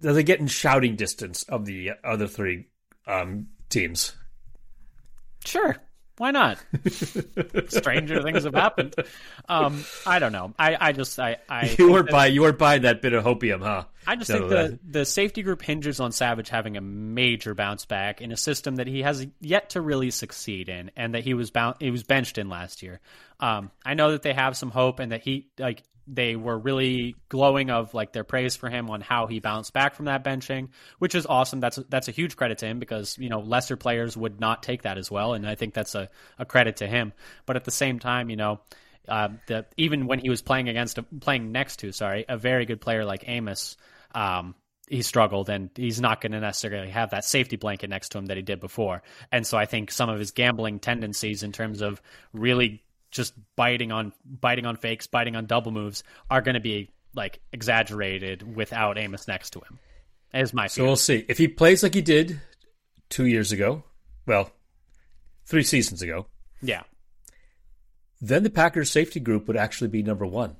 they get in shouting distance of the other three um, teams? Sure. Why not? Stranger things have happened. Um, I don't know. I, I just I, I you were by you were buying that bit of hopium, huh? I just think the the safety group hinges on Savage having a major bounce back in a system that he has yet to really succeed in, and that he was bound he was benched in last year. Um, I know that they have some hope, and that he like they were really glowing of like their praise for him on how he bounced back from that benching, which is awesome. That's that's a huge credit to him because you know lesser players would not take that as well, and I think that's a, a credit to him. But at the same time, you know, uh, even when he was playing against playing next to sorry a very good player like Amos. Um, he struggled and he's not going to necessarily have that safety blanket next to him that he did before. And so I think some of his gambling tendencies in terms of really just biting on biting on fakes, biting on double moves are going to be like exaggerated without Amos next to him. Is my so we'll see if he plays like he did two years ago. Well, three seasons ago. Yeah. Then the Packers safety group would actually be number one.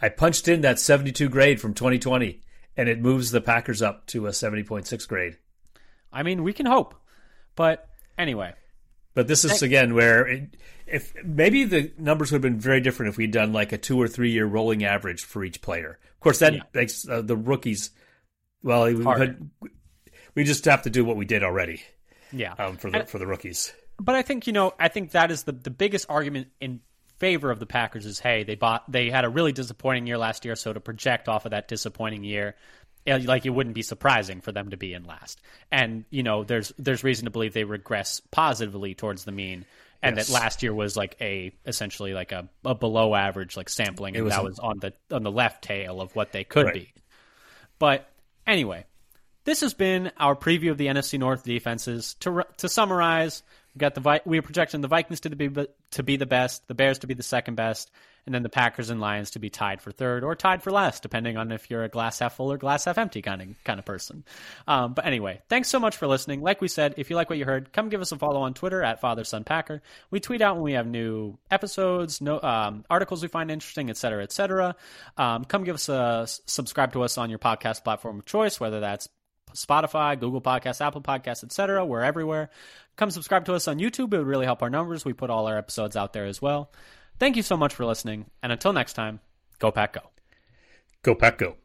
I punched in that 72 grade from 2020, and it moves the Packers up to a 70.6 grade. I mean, we can hope. But anyway, but this is again where it, if maybe the numbers would have been very different if we'd done like a two or three year rolling average for each player. Of course, that yeah. makes uh, the rookies. Well, we, could, we just have to do what we did already. Yeah, um, for the and, for the rookies. But I think you know, I think that is the the biggest argument in favor of the Packers is hey, they bought they had a really disappointing year last year, so to project off of that disappointing year, Eh, like it wouldn't be surprising for them to be in last. And you know, there's there's reason to believe they regress positively towards the mean, and yes. that last year was like a essentially like a, a below average like sampling, and was that a... was on the on the left tail of what they could right. be. But anyway, this has been our preview of the NFC North defenses. To to summarize, we got the we are projecting the Vikings to be to be the best, the Bears to be the second best, and then the Packers and Lions to be tied for third or tied for last, depending on if you're a glass half full or glass half empty kind of kind of person. Um, but anyway, thanks so much for listening. Like we said, if you like what you heard, come give us a follow on Twitter at Father Son Packer. We tweet out when we have new episodes, no um, articles we find interesting, etc., etc. Um, come give us a subscribe to us on your podcast platform of choice, whether that's Spotify, Google Podcasts, Apple Podcasts, etc. We're everywhere. Come subscribe to us on YouTube. It would really help our numbers. We put all our episodes out there as well. Thank you so much for listening, and until next time, go Pack Go. Go Pack Go.